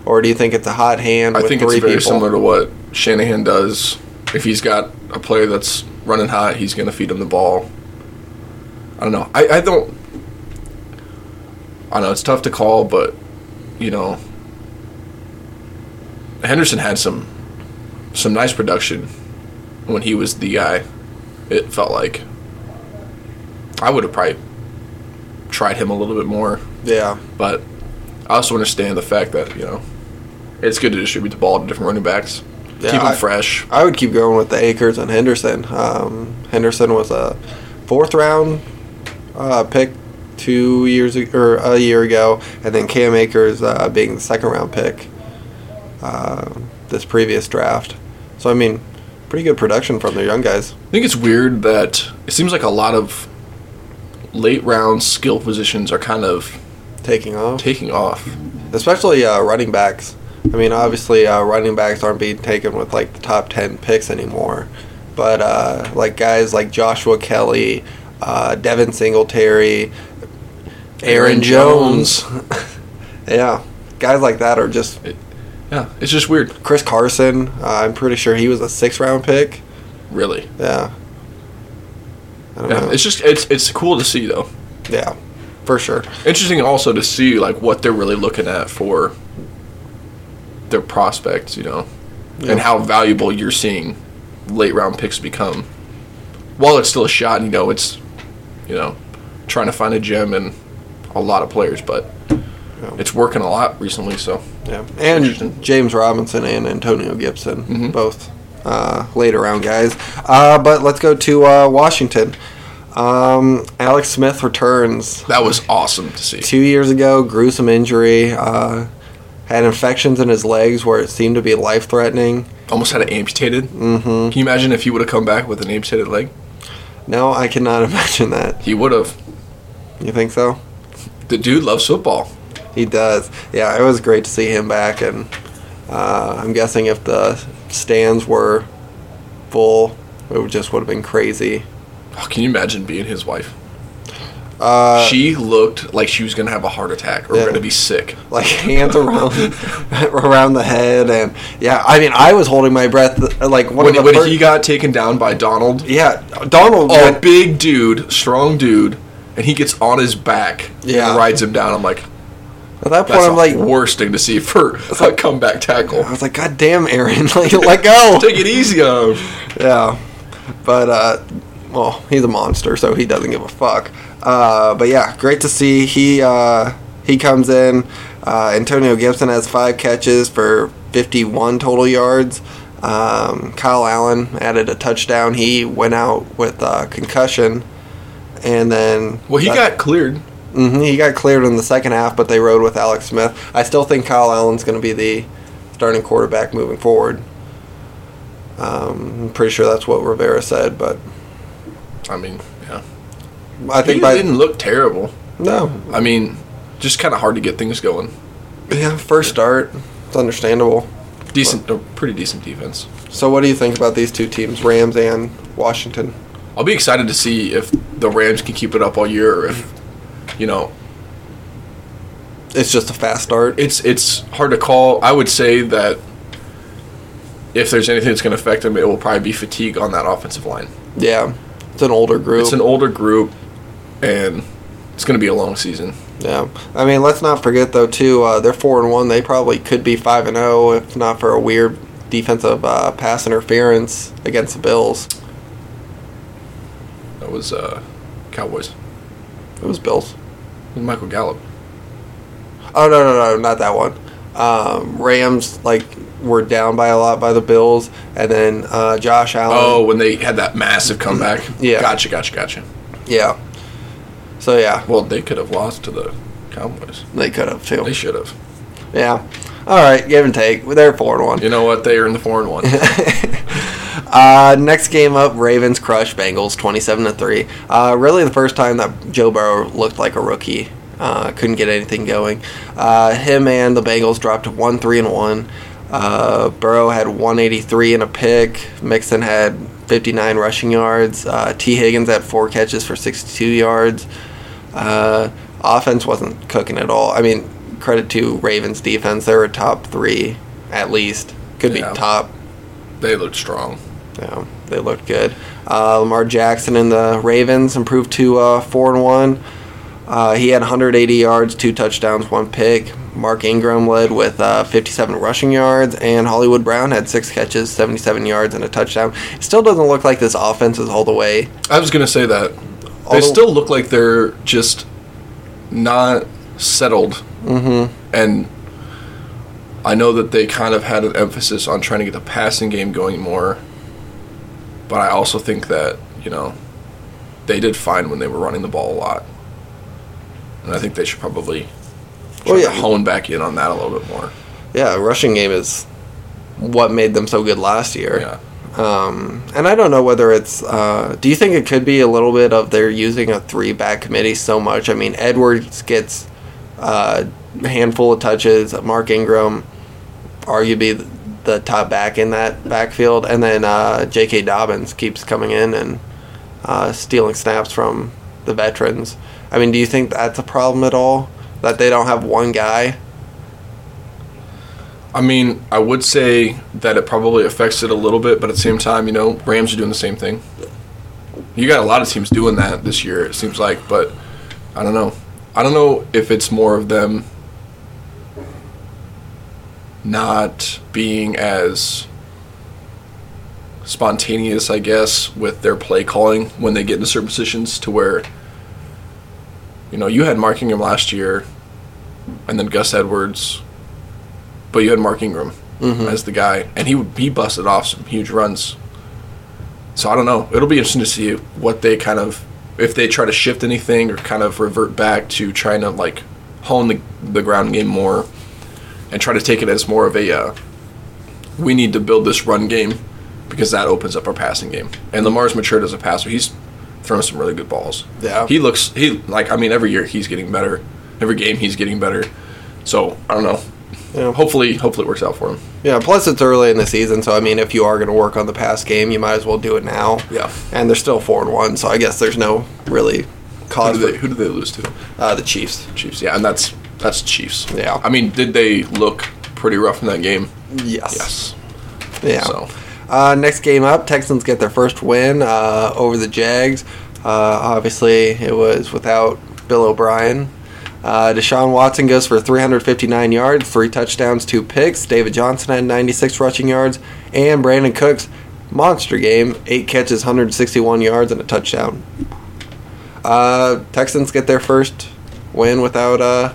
or do you think it's a hot hand I think it's very people? similar to what Shanahan does. If he's got a player that's running hot, he's going to feed him the ball. I don't know. I, I don't. I know it's tough to call, but you know, Henderson had some some nice production when he was the guy. It felt like I would have probably tried him a little bit more, yeah, but I also understand the fact that you know it's good to distribute the ball to different running backs, Yeah, keep them I- fresh. I would keep going with the Akers and Henderson. Um, Henderson was a fourth round uh, pick two years ag- or a year ago, and then Cam Akers uh, being the second round pick uh, this previous draft. So I mean, pretty good production from their young guys. I think it's weird that it seems like a lot of late round skill positions are kind of Taking off, taking off. especially uh, running backs. I mean, obviously, uh, running backs aren't being taken with like the top ten picks anymore, but uh, like guys like Joshua Kelley, uh, Devin Singletary, Aaron Aaron Jones, yeah, guys like that are just Yeah, it's just weird. Chris Carson. Uh, I'm pretty sure he was a six round pick. Really. Yeah, I don't Yeah, know. it's just it's it's cool to see though. yeah, for sure. Interesting also to see like what they're really looking at for their prospects, you know, Yeah. and how valuable you're seeing late round picks become. While it's still a shot, you know, it's you know trying to find a gem and a lot of players, but Yeah. it's working a lot recently. So Yeah, and James Robinson and Antonio Gibson, Mhm. both uh, later round guys. Uh, but let's go to uh, Washington. Um, Alex Smith returns. That was awesome to see. Two years ago, gruesome injury. Uh, had infections in his legs where it seemed to be life threatening. Almost had it amputated. Mm-hmm. Can you imagine if he would have come back with an amputated leg? No, I cannot imagine that. He would have. You think so? The dude loves football. He does. Yeah, it was great to see him back, and uh, I'm guessing if the stands were full, it just would have been crazy. Oh, can you imagine being his wife? Uh, she looked like she was gonna have a heart attack or Yeah. gonna be sick. like hands around around the head, and yeah, I mean, I was holding my breath. Like one When, of the when first, he got taken down by Donald, yeah, Donald. went- big dude, strong dude, and he gets on his back Yeah. and rides him down. I'm like, at that point, that's I'm like, worst thing to see for a comeback tackle. I was like, God damn, Aaron, like let go. Take it easy on him. Yeah, but uh, well, he's a monster, so he doesn't give a fuck. Uh, but yeah, great to see he uh, he comes in. Uh, Antonio Gibson has five catches for 51 total yards. Um, Kyle Allen added a touchdown. He went out with concussion, and then Well, he got cleared. hmm he got cleared in the second half, but they rode with Alex Smith. I still think Kyle Allen's going to be the starting quarterback moving forward. Um, I'm pretty sure that's what Rivera said, but I mean, yeah. I think by didn't look terrible. no, I mean, just kind of hard to get things going. yeah, first start, it's understandable. Decent, pretty decent defense. So, what do you think about these two teams, Rams and Washington? I'll be excited to see if the Rams can keep it up all year, or if you know It's just a fast start. it's it's hard to call. I would say that if there's anything that's going to affect them, it will probably be fatigue on that offensive line. Yeah, it's an older group. It's an older group, and it's going to be a long season. Yeah, I mean, let's not forget though too. Uh, they're four and one. They probably could be five and zero if not for a weird defensive uh, pass interference against the Bills. That was uh, Cowboys. It was Bills. Michael Gallup. Oh no no no not that one. Um, Rams like were down by a lot by the Bills, and then uh, Josh Allen. Oh, when they had that massive comeback. Yeah. Gotcha, gotcha, gotcha. yeah. So yeah, Well, they could have lost to the Cowboys. they could have too. They should have. Yeah. All right, give and take. They're four and one. You know what? They are in the four and one. Uh, next game up, Ravens crush Bengals, twenty-seven to three. Uh, really, the first time that Joe Burrow looked like a rookie. Uh, couldn't get anything going. Uh, him and the Bengals dropped one three and one. Uh, Burrow had 183 and a pick. Mixon had 59 rushing yards. Uh, Tee Higgins had four catches for 62 yards. Uh, offense wasn't cooking at all. I mean, credit to Ravens defense. They were top three at least. Could Yeah. be top. they looked strong. Yeah, they looked good. Uh, Lamar Jackson and the Ravens improved to uh, four and one. Uh, he had 180 yards, two touchdowns, one pick. Mark Ingram led with uh, 57 rushing yards, and Hollywood Brown had six catches, 77 yards, and a touchdown. It still doesn't look like this offense is all the way. I was gonna say that. They Although- still look like they're just not settled. Mm-hmm. And I know that they kind of had an emphasis on trying to get the passing game going more. But I also think that, you know, they did fine when they were running the ball a lot. And I think they should probably to yeah. hone back in on that a little bit more. Yeah, rushing game is what made them so good last year. Yeah. Um, and I don't know whether it's. Uh, do you think it could be a little bit of they're using a three back committee so much? I mean, Edwards gets uh, a handful of touches. Mark Ingram, arguably the top back in that backfield, and then uh, J.K. Dobbins keeps coming in and uh, stealing snaps from the veterans. I mean, do you think that's a problem at all? That they don't have one guy? I mean, I would say that it probably affects it a little bit, but at the same time, you know, Rams are doing the same thing. You got a lot of teams doing that this year, it seems like, but I don't know. I don't know if it's more of them not being as spontaneous, I guess, with their play calling when they get into certain positions to where, you know, you had Mark Ingram last year and then Gus Edwards but you had Mark Ingram as the guy, and he would he busted off some huge runs. So I don't know. It'll be interesting to see what they kind of if they try to shift anything or kind of revert back to trying to like hone the, the ground game more and try to take it as more of a uh, we need to build this run game because that opens up our passing game. And Lamar's matured as a passer. He's thrown some really good balls. Yeah. He looks he like I mean every year he's getting better. Every game he's getting better. So I don't know. Yeah. Hopefully hopefully it works out for him. Yeah, plus it's early in the season, so I mean, if you are going to work on the pass game, you might as well do it now. Yeah. And they're still four and one, so I guess there's no really Who cause did they, who did they lose to? uh, the Chiefs. Chiefs. Yeah, and that's that's Chiefs. Yeah. I mean, did they look pretty rough in that game? Yes. Yes. Yeah. So Uh, next game up, Texans get their first win uh, over the Jags. Uh, obviously, it was without Bill O'Brien. Uh, Deshaun Watson goes for 359 yards, three touchdowns, two picks. David Johnson had 96 rushing yards, and Brandin Cooks, monster game, eight catches, 161 yards, and a touchdown. Uh, Texans get their first win without uh,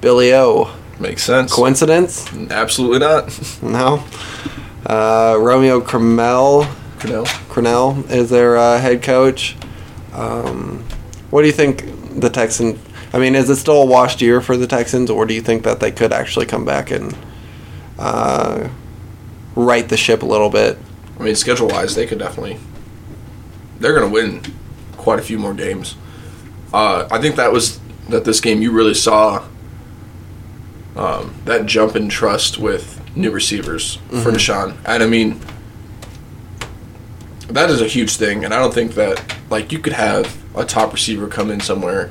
Billy O. makes sense. Coincidence? Absolutely not. No. Uh, Romeo Crennel. Crennel is their uh, head coach. Um, what do you think the Texans? I mean, is it still a washed year for the Texans, or do you think that they could actually come back and uh, right the ship a little bit? I mean, schedule wise, they could definitely. They're going to win quite a few more games. Uh, I think that was that this game you really saw um, that jump in trust with new receivers for mm-hmm. Deshaun, and I mean that is a huge thing. And I don't think that like you could have a top receiver come in somewhere,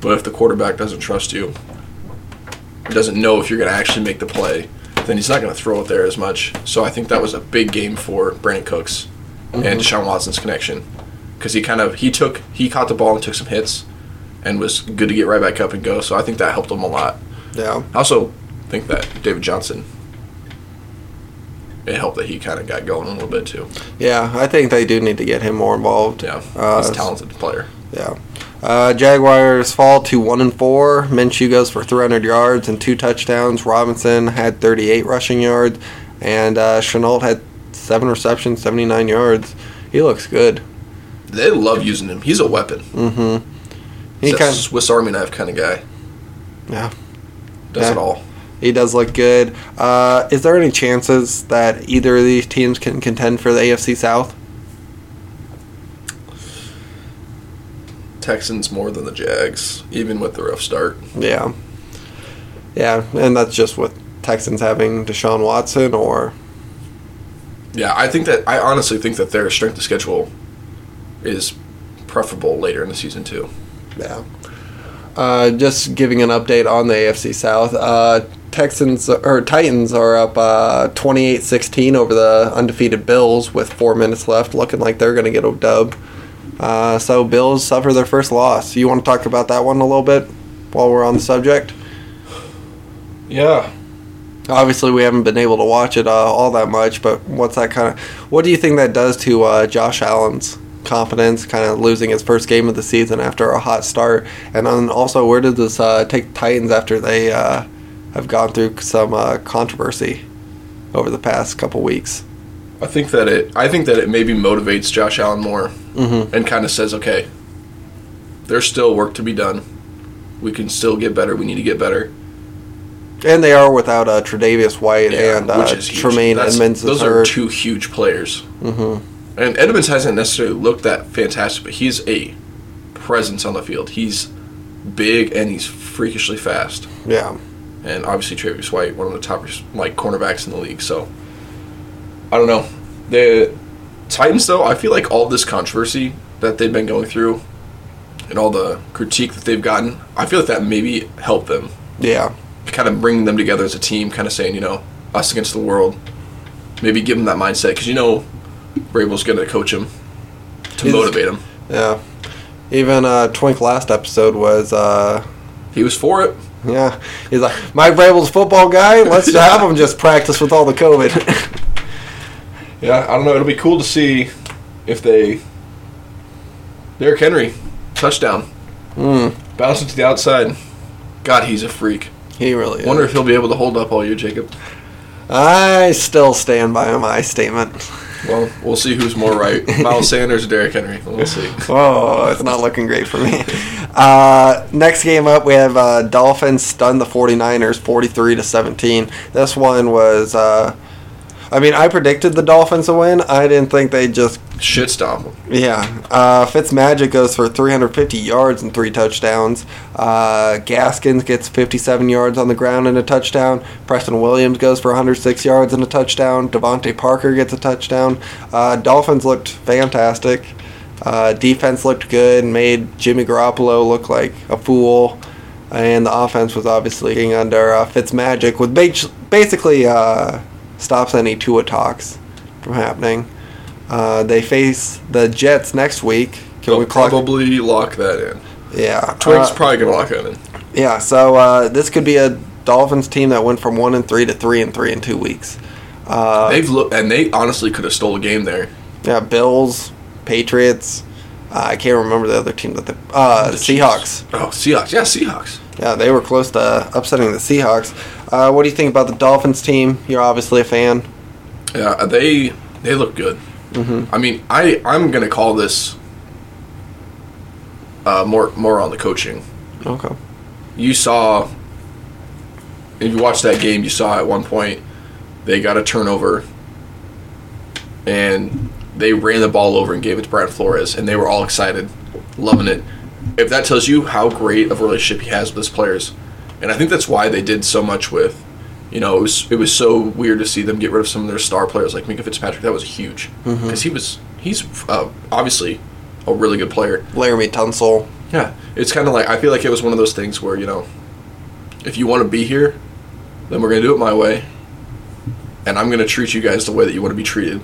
but if the quarterback doesn't trust you, doesn't know if you're going to actually make the play, then he's not going to throw it there as much. So I think that was a big game for Brandin Cooks and mm-hmm. Deshaun Watson's connection because he kind of he took he caught the ball and took some hits and was good to get right back up and go. So I think that helped him a lot. Yeah. I also think that David Johnson. It helped that he kind of got going a little bit too. Yeah, I think they do need to get him more involved. Yeah, Uh, he's a talented player. Yeah. Uh, Jaguars fall to one and four. Minshew goes for 300 yards and two touchdowns. Robinson had 38 rushing yards, and uh, Shenault had seven receptions, 79 yards. He looks good. They love using him. He's a weapon. Mm-hmm. He's a Swiss Army knife kind of guy. yeah, Does Yeah. it all. He does look good. Uh, is there any chances that either of these teams can contend for the AFC South? Texans more than the Jags, even with the rough start. Yeah, yeah, and that's just with Texans having Deshaun Watson or Yeah, I think that I honestly think that their strength of schedule is preferable later in the season too. Yeah. Uh, just giving an update on the AFC South. Uh, Texans or Titans are up uh, 28-16 over the undefeated Bills with four minutes left, looking like they're going to get a dub. Uh, so Bills suffer their first loss. You want to talk about that one a little bit while we're on the subject? Yeah. Obviously, we haven't been able to watch it uh, all that much, but what's that kind of? What do you think that does to uh, Josh Allen's confidence? Kind of losing his first game of the season after a hot start, and then also where did this uh, take Titans after they uh, have gone through some uh, controversy over the past couple weeks? I think that it I think that it maybe motivates Josh Allen more Mm-hmm. and kind of says, "Okay, there's still work to be done. We can still get better. We need to get better." And they are without uh, Tre'Davious White and uh. Tremaine That's- Edmunds. Those are two huge players. Mhm. And Edmunds hasn't necessarily looked that fantastic, but he's a presence on the field. He's big and he's freakishly fast. Yeah, and obviously Travis White, one of the top like cornerbacks in the league. So I don't know. The Titans, though, I feel like all this controversy that they've been going through and all the critique that they've gotten, I feel like that maybe helped them yeah, kind of bringing them together as a team, kind of saying, you know, us against the world. Maybe give them that mindset because you know Vrabel's going to coach him to He's- motivate him. yeah. Even uh, Twink last episode was. Uh, He was for it. Yeah, he's like Mike Vrabel's football guy. Let's have him just practice with all the COVID. Yeah, I don't know. It'll be cool to see if they. Derrick Henry, touchdown. mm, Bouncing to the outside. God, he's a freak. he really. Is. Wonder if he'll be able to hold up all year, Jacob. I still stand by my statement. Well, we'll see who's more right, Miles Sanders or Derrick Henry. We'll see. Oh, it's not looking great for me. Uh, next game up, we have uh, Dolphins stun the 49ers 43 to 17. This one was, uh, I mean, I predicted the Dolphins to win. I didn't think they just, Shit stomp 'em. yeah. Uh, Fitzmagic goes for 350 yards and three touchdowns. Uh, Gaskins gets 57 yards on the ground and a touchdown. Preston Williams goes for 106 yards and a touchdown. DeVante Parker gets a touchdown. Uh, Dolphins looked fantastic. Uh, defense looked good, and made Jimmy Garoppolo look like a fool, and the offense was obviously getting under uh, Fitzmagic, with ba- basically uh, stops any Tua talks from happening. Uh, they face the Jets next week. Can They'll we clock? probably lock that in. Yeah, Twig's uh, probably gonna lock that in. yeah. So uh, this could be a Dolphins team that went from one and three to three and three in two weeks. Uh, They've looked, and they honestly could have stole a game there. Yeah, Bills, Patriots. Uh, I can't remember the other team that the uh, The Seahawks. Oh, Seahawks. Yeah, Seahawks. Yeah, they were close to upsetting the Seahawks. Uh, what do you think about the Dolphins team? You're obviously a fan. Yeah, they they look good. Mm-hmm. I mean, I I'm gonna call this uh, more more on the coaching. Okay. You saw if you watched that game, you saw at one point they got a turnover and they ran the ball over and gave it to Brian Flores, and they were all excited, loving it. If that tells you how great of a relationship he has with his players, and I think that's why they did so much with, you know, it was it was so weird to see them get rid of some of their star players like Minkah Fitzpatrick. That was huge because he was he's uh, obviously a really good player. Laremy Tunsil. Yeah, it's kind of like I feel like it was one of those things where you know, if you want to be here, then we're gonna do it my way, and I'm gonna treat you guys the way that you want to be treated.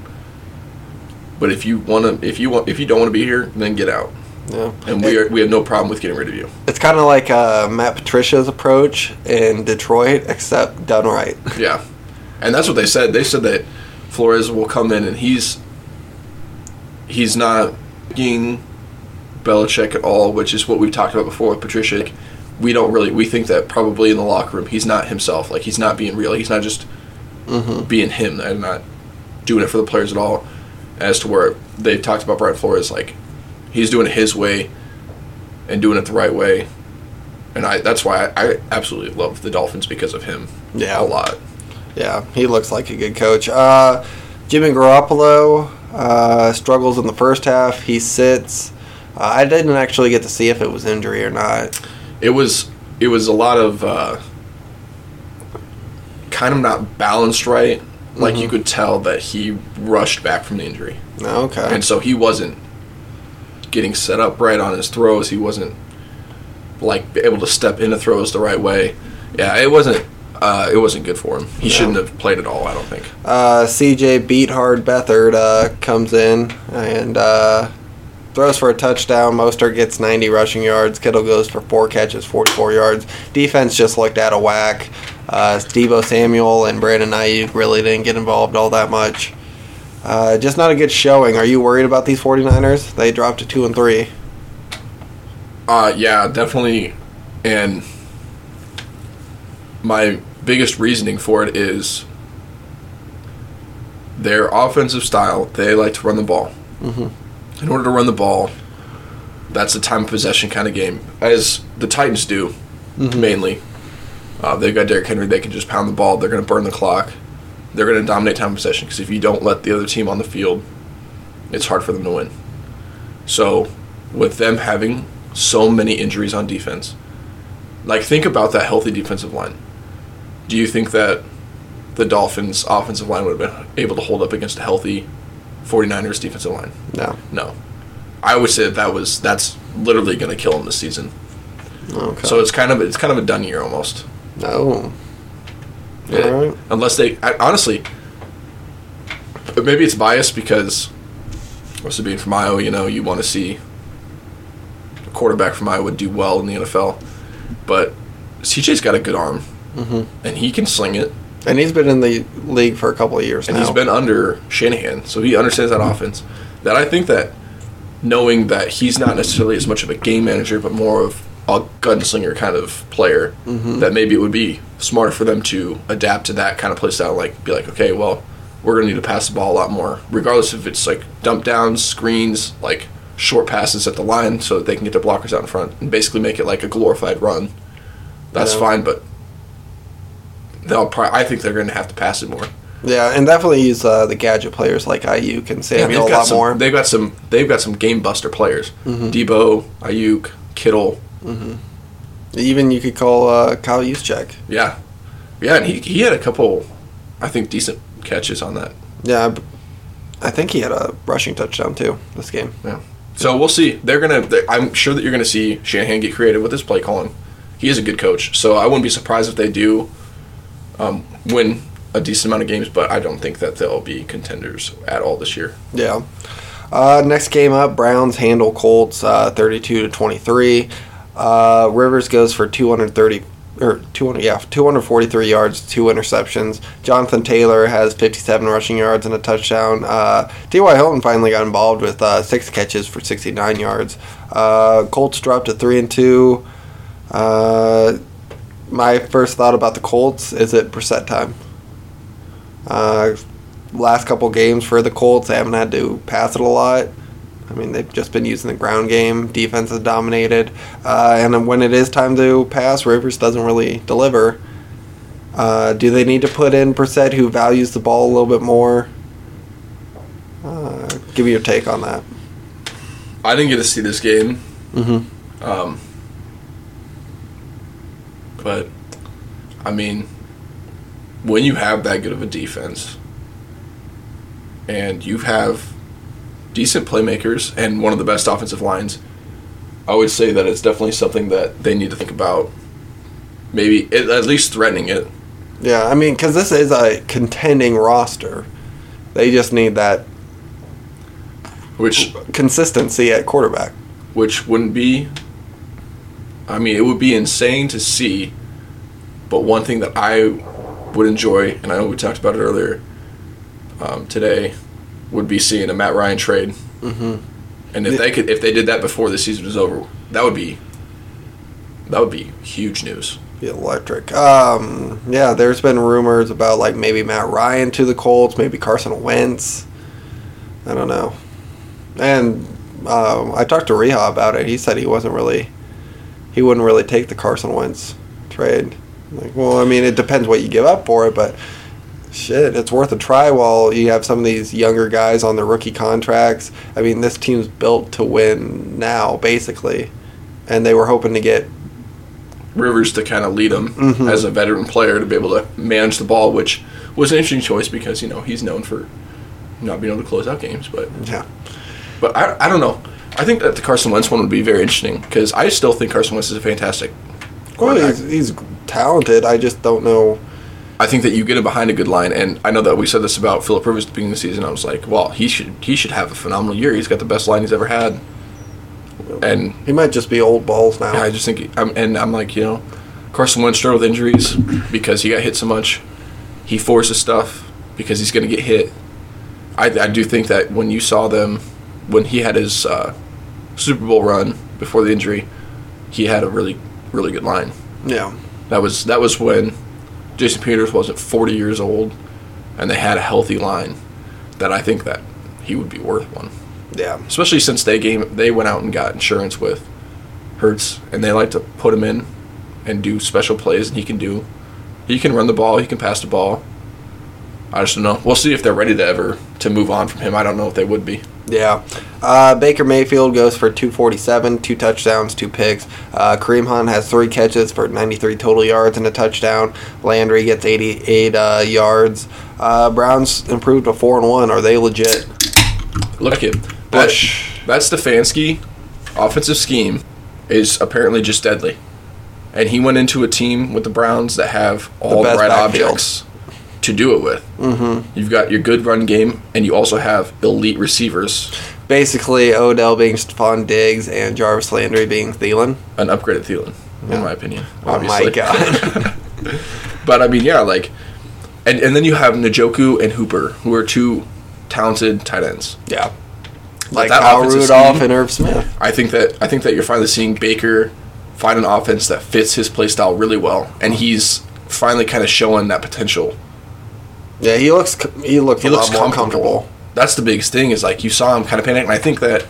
But if you want to, if you want, if you don't want to be here, then get out. Yeah. And we are we have no problem with getting rid of you. It's kind of like uh, Matt Patricia's approach in Detroit, except done right. Yeah, and that's what they said. They said that Flores will come in and he's he's not being Belichick at all, which is what we've talked about before with Patricia. We don't really we think that probably in the locker room he's not himself. Like he's not being real. He's not just being him and not doing it for the players at all. As to where they talked about Brian Flores, like he's doing it his way and doing it the right way. And I that's why I, I absolutely love the Dolphins because of him. Yeah. A lot. Yeah, he looks like a good coach. Uh, Jimmy Garoppolo uh, struggles in the first half. He sits. Uh, I didn't actually get to see if it was injury or not. It was it was a lot of uh, kind of not balanced right. Like you could tell that he rushed back from the injury, Okay. and so he wasn't getting set up right on his throws. He wasn't like able to step into throws the right way. Yeah, it wasn't. Uh, it wasn't good for him. He No. shouldn't have played at all. I don't think. Uh, CJ Beathard Bethard uh, comes in and uh, throws for a touchdown. Mostert gets 90 rushing yards. Kittle goes for four catches, 44 yards. Defense just looked out of whack. Uh, Deebo Samuel and Brandon Aiyuk really didn't get involved all that much. Uh, just not a good showing. Are you worried about these 49ers? They dropped to 2 and 3. Uh, yeah, definitely. And my biggest reasoning for it is their offensive style. They like to run the ball. Mm-hmm. In order to run the ball, that's a time of possession kind of game, as the Titans do mainly. Uh, they've got Derrick Henry. They can just pound the ball. They're going to burn the clock. They're going to dominate time of possession because if you don't let the other team on the field, it's hard for them to win. So, with them having so many injuries on defense, like think about that healthy defensive line. Do you think that the Dolphins' offensive line would have been able to hold up against a healthy 49ers defensive line? No. No. I would say that, that was that's literally going to kill him this season. Okay. So it's kind of it's kind of a done year almost. no. Yeah. Right. Unless they, I, honestly, maybe it's biased because, also being from Iowa, you know, you want to see a quarterback from Iowa do well in the NFL. But CJ's got a good arm, Mm-hmm. and he can sling it. And he's been in the league for a couple of years And now. he's been under Shanahan, so he understands that offense. That I think that knowing that he's not necessarily as much of a game manager, but more of a gunslinger kind of player, Mm-hmm. that maybe it would be smarter for them to adapt to that kind of play style. Like, be like, okay, well, we're going to need to pass the ball a lot more, regardless if it's like dump downs, screens, like short passes at the line so that they can get their blockers out in front and basically make it like a glorified run. That's Yeah. fine, but they'll probably, I think they're going to have to pass it more. Yeah, and definitely use uh, the gadget players like Aiyuk and Samuel a lot some, more. They've got some. They've got some game buster players. Deebo, Aiyuk, Kittle. Even you could call uh, Kyle Juszczyk. Yeah, yeah, and he he had a couple, I think, decent catches on that. Yeah, I think he had a rushing touchdown too this game. Yeah. So we'll see. They're gonna. they I'm sure that you're gonna see Shanahan get creative with his play calling. He is a good coach, so I wouldn't be surprised if they do um, win a decent amount of games. But I don't think that they'll be contenders at all this year. Yeah. Uh, next game up, Browns handle Colts uh, 32 to 23. Uh, Rivers goes for 230 or 200 yeah 243 yards, two interceptions. Jonathan Taylor has 57 rushing yards and a touchdown. Uh, T.Y. Hilton finally got involved with uh, six catches for 69 yards. Uh, Colts dropped to three and two. My first thought about the Colts is it Brissett time. Uh, last couple games for the Colts, they haven't had to pass it a lot. I mean, they've just been using the ground game. Defense has dominated, uh, and when it is time to pass, Rivers doesn't really deliver. Uh, do they need to put in Brissett, who values the ball a little bit more? Uh, give me your take on that. I didn't get to see this game, Mm-hmm. um, but I mean, when you have that good of a defense, and you have decent playmakers and one of the best offensive lines, I would say that it's definitely something that they need to think about. Maybe at least threatening it. Yeah, I mean, because this is a contending roster. They just need that which consistency at quarterback. which wouldn't be I mean, it would be insane to see, but one thing that I would enjoy, and I know we talked about it earlier um, today, would be seeing a Matt Ryan trade. Mm-hmm. And if they could, if they did that before the season was over, that would be that would be huge news. Be electric. Um, yeah, there's been rumors about like maybe Matt Ryan to the Colts, maybe Carson Wentz. I don't know. And um, I talked to Reha about it. He said he wasn't really, he wouldn't really take the Carson Wentz trade. Like, well, I mean, it depends what you give up for it, but shit, it's worth a try while you have some of these younger guys on their rookie contracts. I mean, this team's built to win now, basically, and they were hoping to get Rivers to kind of lead him Mhm. as a veteran player to be able to manage the ball, which was an interesting choice because you know he's known for not being able to close out games, but yeah. But I, I don't know. I think that the Carson Wentz one would be very interesting because I still think Carson Wentz is a fantastic. Well, he's, he's talented. I just don't know. I think that you get him behind a good line, and I know that we said this about Philip Rivers at the beginning of the season. I was like, well, he should he should have a phenomenal year. He's got the best line he's ever had, and He might just be old balls now. I just think, he- I'm, and I'm like, you know, Carson Wentz struggled with injuries because he got hit so much. He forces stuff because he's going to get hit. I, I do think that when you saw them, when he had his uh, Super Bowl run before the injury, he had a really, really good line. yeah. That was that was when Jason Peters wasn't 40 years old, and they had a healthy line. That I think that he would be worth one Yeah. especially since they game they went out and got insurance with Hurts, and they like to put him in and do special plays, and he can do. He can run the ball. He can pass the ball. I just don't know. We'll see if they're ready to ever to move on from him. I don't know if they would be. Yeah. Uh, Baker Mayfield goes for 247, two touchdowns, two picks. Uh, Kareem Hunt has three catches for 93 total yards and a touchdown. Landry gets 88 uh, yards. Uh, Browns improved to 4 and 1. Are they legit? Look at him. That, Bush. that Stefanski offensive scheme is apparently just deadly. And he went into a team with the Browns that have all the, best right backfield. objects to do it with. Mm-hmm. You've got your good run game, and you also have elite receivers. Basically, Odell being Stefon Diggs and Jarvis Landry being Thielen. An upgraded Thielen, in my opinion. Oh my god. But I mean, yeah, like, and and then you have Njoku and Hooper, who are two talented tight ends. yeah. Like that Kyle Rudolph and Irv Smith. I think that I think that you're finally seeing Baker find an offense that fits his play style really well, and he's finally kind of showing that potential Yeah, he looks he looks He a looks lot more comfortable. comfortable. That's the biggest thing is like you saw him kind of panic, and I think that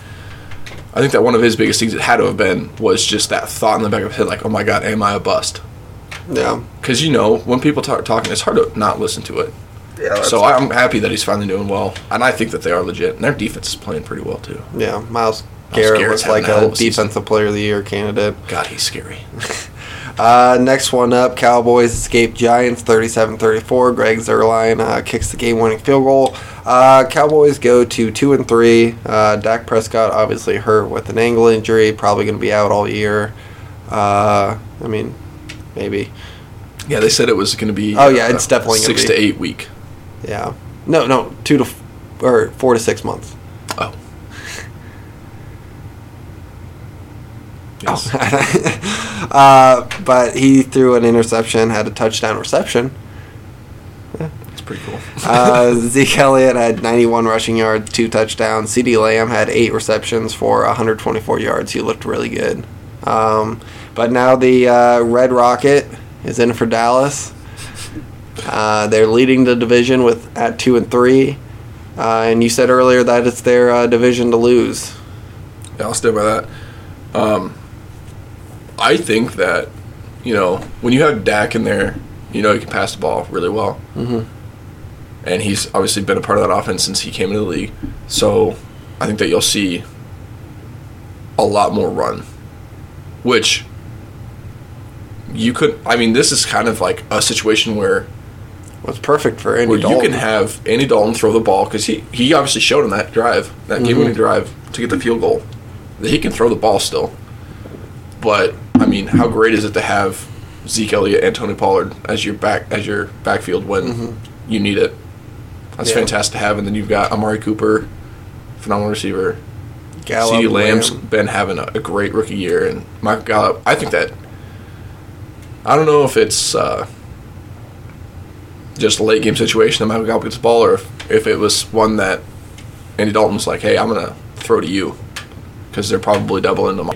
I think that one of his biggest things it had to have been was just that thought in the back of his head, like, "Oh my God, am I a bust?" Yeah. Because you know when people talk talking, it's hard to not listen to it. Yeah. So I'm happy that he's finally doing well, and I think that they are legit, and their defense is playing pretty well too. yeah, Myles Garrett looks like a hell a of a season. defensive player of the year candidate. God, he's scary. Uh, next one up, Cowboys escape Giants 37-34. Greg Zuerlein uh, kicks the game-winning field goal. Uh, Cowboys go to two and three. Uh, Dak Prescott obviously hurt with an ankle injury, probably going to be out all year. Uh, I mean, maybe. Yeah, they said it was going to be. Oh, yeah, it's definitely gonna six to eight week. Yeah. No, no, two to f- or four to six months. Oh. Uh, but he threw an interception, had a touchdown reception. It's pretty cool. Uh, Zeke Elliott had 91 rushing yards, two touchdowns. CeeDee Lamb had eight receptions for 124 yards. He looked really good. Um, but now the uh, Red Rocket is in for Dallas. Uh, they're leading the division with at two and three. Uh, and you said earlier that it's their uh, division to lose. Yeah, I'll stand by that. Um, I think that you know when you have Dak in there, you know he can pass the ball really well, Mm-hmm. and he's obviously been a part of that offense since he came into the league. So I think that you'll see a lot more run, which you could. I mean, this is kind of like a situation where Was perfect for Andy where you can have Andy Dalton throw the ball because he, he obviously showed in that drive, that game winning drive to get the field goal, that he can throw the ball still. But mean, how great is it to have Zeke Elliott and Tony Pollard as your back as your backfield when you need it? That's Yeah. fantastic to have, and then you've got Amari Cooper, phenomenal receiver. Gallup, CeeDee Lamb's Lamb. been having a, a great rookie year, and Michael Gallup. I think that I don't know if it's uh, just a late game situation that Michael Gallup gets the ball, or if, if it was one that Andy Dalton's like, "Hey, I'm gonna throw to you," because they're probably doubling them.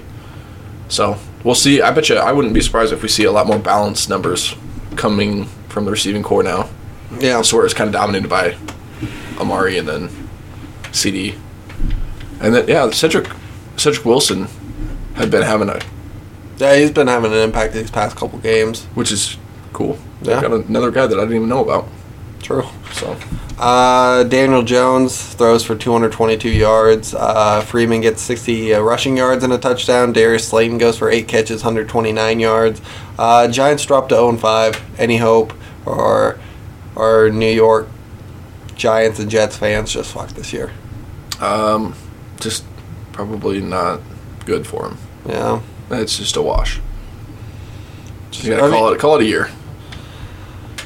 So we'll see. I bet you I wouldn't be surprised if we see a lot more balanced numbers coming from the receiving corps now. Yeah. That's where it's kind of dominated by Amari and then CeeDee. And then yeah, Cedric Cedric Wilson had been having a Yeah, he's been having an impact these past couple games. which is cool. Yeah. Got another guy that I didn't even know about. True. So Uh, Daniel Jones throws for 222 yards. Uh, Freeman gets 60 uh, rushing yards and a touchdown. Darius Slayton goes for eight catches, 129 yards. Uh, Giants drop to 0 5. Any hope? Or, or New York Giants and Jets fans just fuck this year? um, just probably not good for him. Yeah. It's just a wash. Just I gotta mean- call it call it a year.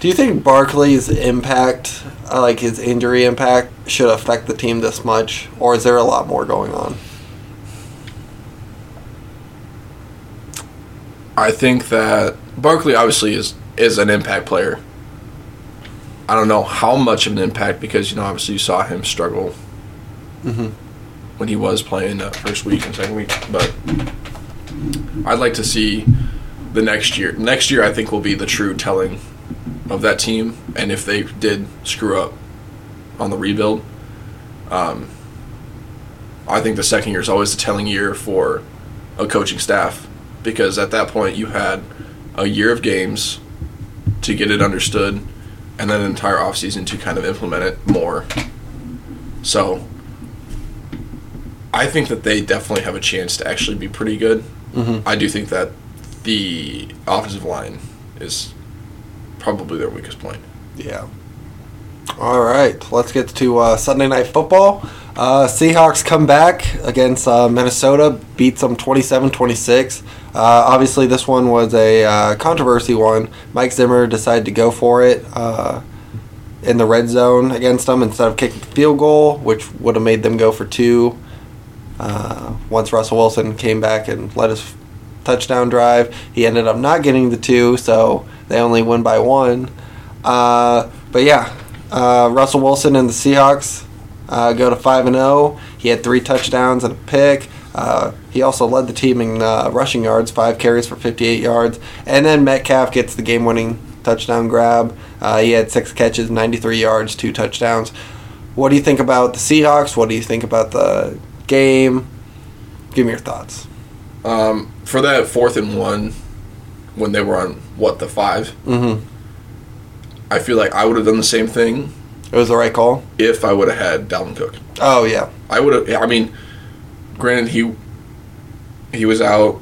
Do you think Barkley's impact, uh, like his injury impact, should affect the team this much, or is there a lot more going on? I think that Barkley obviously is is an impact player. I don't know how much of an impact because you know obviously you saw him struggle Mm-hmm. when he was playing that first week and second week, but I'd like to see the next year. Next year, I think will be the true telling of that team, and if they did screw up on the rebuild, um, I think the second year is always the telling year for a coaching staff because at that point you had a year of games to get it understood and then an entire offseason to kind of implement it more. So I think that they definitely have a chance to actually be pretty good. Mm-hmm. I do think that the offensive line is probably their weakest point. Yeah. All right, let's get to uh, Sunday Night Football. Uh, Seahawks come back against uh, Minnesota, beats them 27 26. Uh, obviously, this one was a uh, controversy one. Mike Zimmer decided to go for it uh, in the red zone against them instead of kicking the field goal, which would have made them go for two. Once Russell Wilson came back and led his touchdown drive, he ended up not getting the two, so they only win by one. Uh, but yeah, uh, Russell Wilson and the Seahawks uh, go to five and zero. He had three touchdowns and a pick. Uh, he also led the team in uh, rushing yards, five carries for 58 yards, and then Metcalf gets the game-winning touchdown grab. Uh, he had six catches, 93 yards, two touchdowns. What do you think about the Seahawks? What do you think about the game? Give me your thoughts. Um, for that fourth and one, when they were on what the 5 Mm-hmm. I feel like I would have done the same thing It was the right call. if I would have had Dalvin Cook. Oh yeah, I would have. I mean, granted he he was out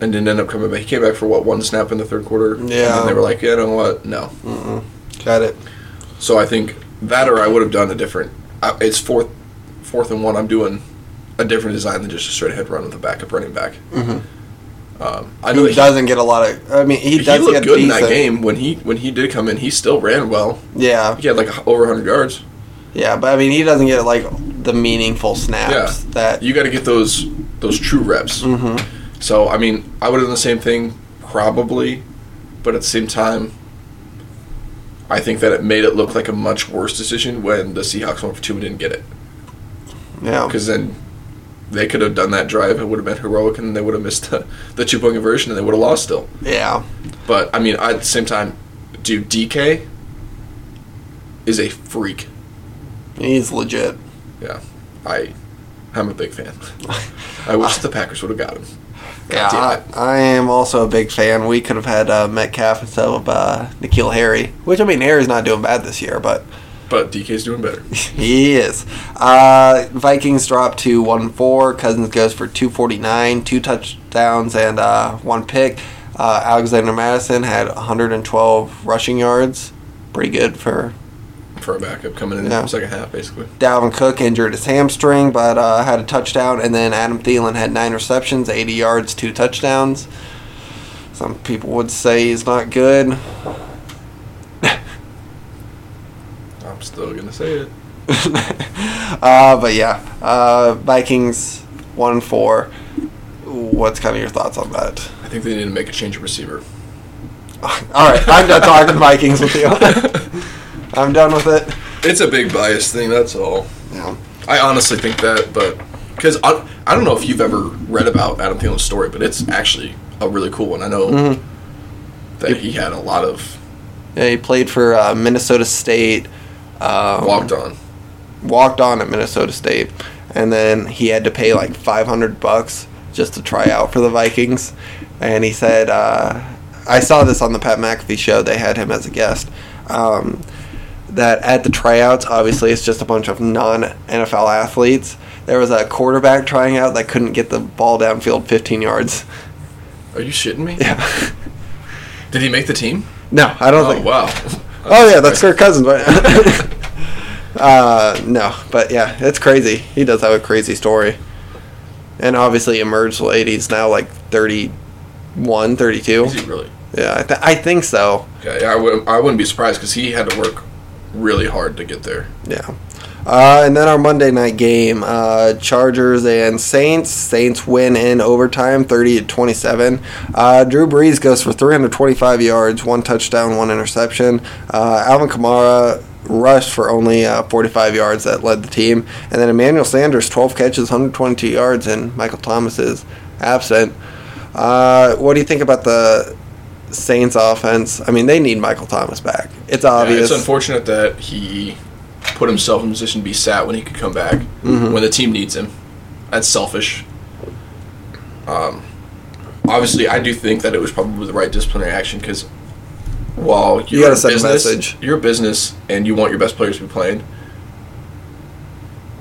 and didn't end up coming back. He came back for what one snap in the third quarter. and Yeah. then they were like, yeah, you know what? No. Mm-mm. got it. So I think that, or I would have done a different. It's fourth fourth and one. I'm doing a different design than just a straight ahead run with a backup running back. Mhm. Um, I know He he, doesn't get a lot of. I mean, he he looked good in that game when he when he did come in. He still ran well. Yeah, He had like over 100 yards. yeah, but I mean, he doesn't get like the meaningful snaps Yeah. that. You got to get those those true reps. hmm So I mean, I would have done the same thing probably, but at the same time, I think that it made it look like a much worse decision when the Seahawks went for two and didn't get it. Yeah, Because then they could have done that drive. It would have been heroic, and they would have missed the, the two point conversion, and they would have lost still. yeah, But I mean, at the same time, dude, DK is a freak. he's legit. Yeah, I, I'm a big fan. I wish the Packers would have got him. Yeah, I. I am also a big fan. We could have had uh, Metcalf instead of uh, N'Keal Harry, which I mean, Harry's not doing bad this year, but But DK's doing better. he is. Uh, Vikings drop to one four. Cousins goes for two forty nine, two touchdowns and uh, one pick. Uh, Alexander Mattison had 112 rushing yards, pretty good for for a backup coming in Yeah. the second half, basically. Dalvin Cook injured his hamstring, but uh, had a touchdown, and then Adam Thielen had nine receptions, 80 yards, two touchdowns. Some people would say he's not good. Still gonna say it. uh, but yeah, uh, Vikings one four. What's kind of your thoughts on that? I think they need to make a change of receiver. All right, I'm done talking Vikings with you. I'm done with it. It's a big bias thing. That's all. Yeah. I honestly think that, but because I, I don't know if you've ever read about Adam Thielen's story, but it's actually a really cool one. I know Mhm. that he had a lot of Yeah, he played for uh, Minnesota State. Um, walked on. walked on at Minnesota State, and then he had to pay like 500 bucks just to try out for the Vikings. And he said, uh, I saw this on the Pat McAfee show. They had him as a guest. Um, that at the tryouts, obviously, it's just a bunch of non NFL athletes. There was a quarterback trying out that couldn't get the ball downfield 15 yards. Are you shitting me? Yeah. Did he make the team? no, I don't Oh think. wow. Oh yeah, that's Kirk Cousins, right? uh, no, but yeah, it's crazy. He does have a crazy story, and obviously emerged late. He's now like 31, 32. Is he really? Yeah, I, th- I think so. Yeah, yeah I, would, I wouldn't be surprised because he had to work really hard to get there. Yeah. Uh, and then our Monday night game, uh, Chargers and Saints. Saints win in overtime, thirty to twenty-seven. Uh, Drew Brees goes for three hundred twenty-five yards, one touchdown, one interception. Uh, Alvin Kamara rushed for only uh, forty-five yards that led the team, and then Emmanuel Sanders, twelve catches, one hundred twenty-two yards, and Michael Thomas is absent. Uh, what do you think about the Saints offense? I mean, they need Michael Thomas back. It's Yeah, obvious. it's unfortunate that he put himself in a position to be sat when he could come back Mhm. when the team needs him. That's selfish. Um, obviously, I do think that it was probably the right disciplinary action because while you're gotta a send a business, message. you're a business and you want your best players to be playing,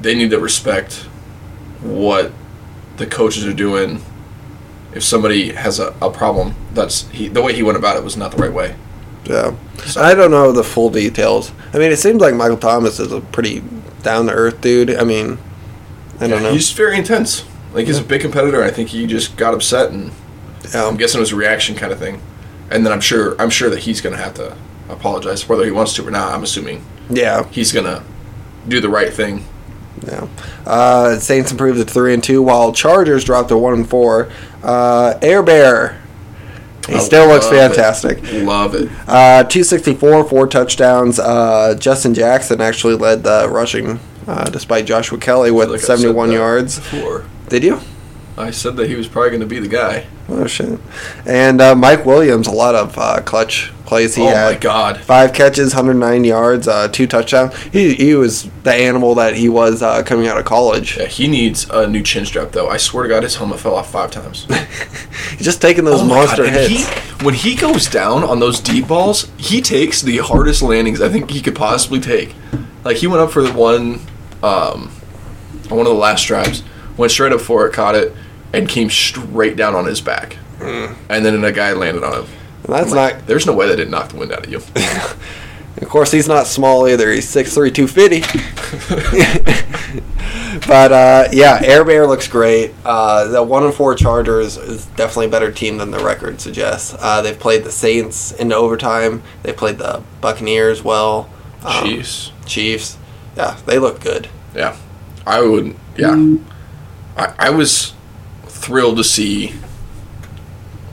they need to respect what the coaches are doing. If somebody has a, a problem, that's he, the way he went about it was not the right way. Yeah. I don't know the full details. I mean, it seems like Michael Thomas is a pretty down to earth dude. I mean, I don't Yeah, know. He's very intense. Like he's a big competitor. I think he just got upset, and Yeah. I'm guessing it was a reaction kind of thing. And then I'm sure I'm sure that he's gonna have to apologize, whether he wants to or not. I'm assuming Yeah. he's gonna do the right thing. Yeah. Uh, Saints improved to three and two, while Chargers dropped to one and four. Uh, Air Bear. He I still looks love it. fantastic. Love it. Uh, 264, four touchdowns. Uh, Justin Jackson actually led the rushing, uh, despite Joshua Kelley with like 71 yards. Before. Did you? I said that he was probably going to be the guy. Oh shit! And uh, Mike Williams, a lot of uh, clutch plays. He oh had my god. five catches, 109 yards, uh, two touchdowns. He he was the animal that he was uh, coming out of college. Yeah, he needs a new chin strap though. I swear to God, his helmet fell off five times. He's just taking those Oh monster hits. He, when he goes down on those deep balls, he takes the hardest landings I think he could possibly take. Like he went up for the one, um, on one of the last drives, went straight up for it, caught it, and came straight down on his back. And then a guy landed on him. And that's like, not. There's no way that didn't knock the wind out of you. Of course, he's not small either. He's 6'3", 250. but uh, yeah, Air Bear looks great. Uh, the one and four Chargers is definitely a better team than the record suggests. Uh, they've played the Saints in overtime. They played the Buccaneers well. Um, Chiefs. Chiefs. Yeah, they look good. Yeah, I would. Yeah, I, I was thrilled to see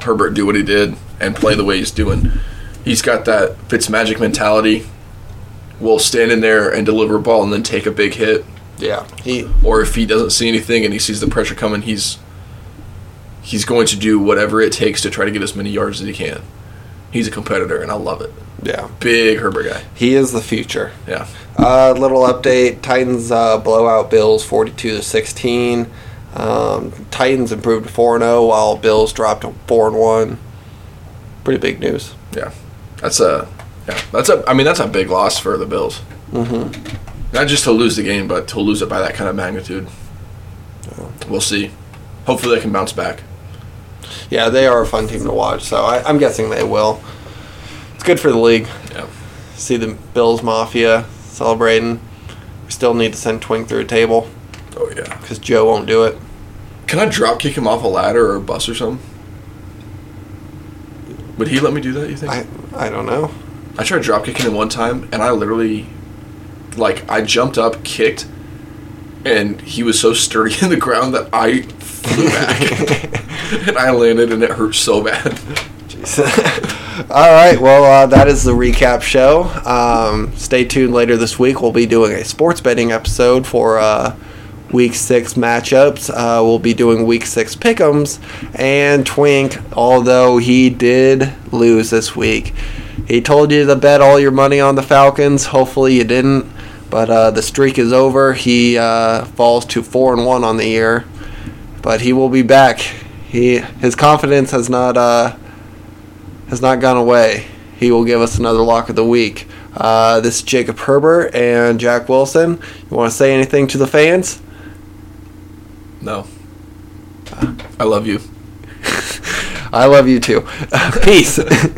Herbert do what he did and play the way he's doing. He's got that Fitz magic mentality. Will stand in there and deliver a ball and then take a big hit. Yeah, he Or if he doesn't see anything and he sees the pressure coming, he's he's going to do whatever it takes to try to get as many yards as he can. He's a competitor and I love it. yeah Big Herbert guy. he is the future. Yeah. Uh, little update: Titans uh, blowout Bills forty-two to sixteen. Um, Titans improved to four and zero, while Bills dropped to four and one. Pretty big news. Yeah, that's a yeah. That's a. I mean, that's a big loss for the Bills. Mm-hmm. Not just to lose the game, but to lose it by that kind of magnitude. We'll see. Hopefully, they can bounce back. Yeah, they are a fun team to watch, so I, I'm guessing they will. It's good for the league. Yeah. See the Bills Mafia celebrating. We still need to send Twink through a table Oh yeah. because Joe won't do it. Can I drop kick him off a ladder or a bus or something? Would he let me do that? You think? I I don't know. I tried drop kicking him one time, and I literally, like, I jumped up, kicked, and he was so sturdy in the ground that I flew back, and I landed, and it hurt so bad. All right, well, uh, that is the recap show. Um, stay tuned later this week. We'll be doing a sports betting episode for uh, week six matchups. Uh, we'll be doing week six pick'ems. And Twink, although he did lose this week, he told you to bet all your money on the Falcons. Hopefully, you didn't. But uh, the streak is over. He uh, falls to four and one on the year, but he will be back. He his confidence has not. Uh, has not gone away. He will give us another lock of the week. Uh, this is Jacob Herbert and Jack Wilson. You want to say anything to the fans? No. I love you. I love you too. Peace.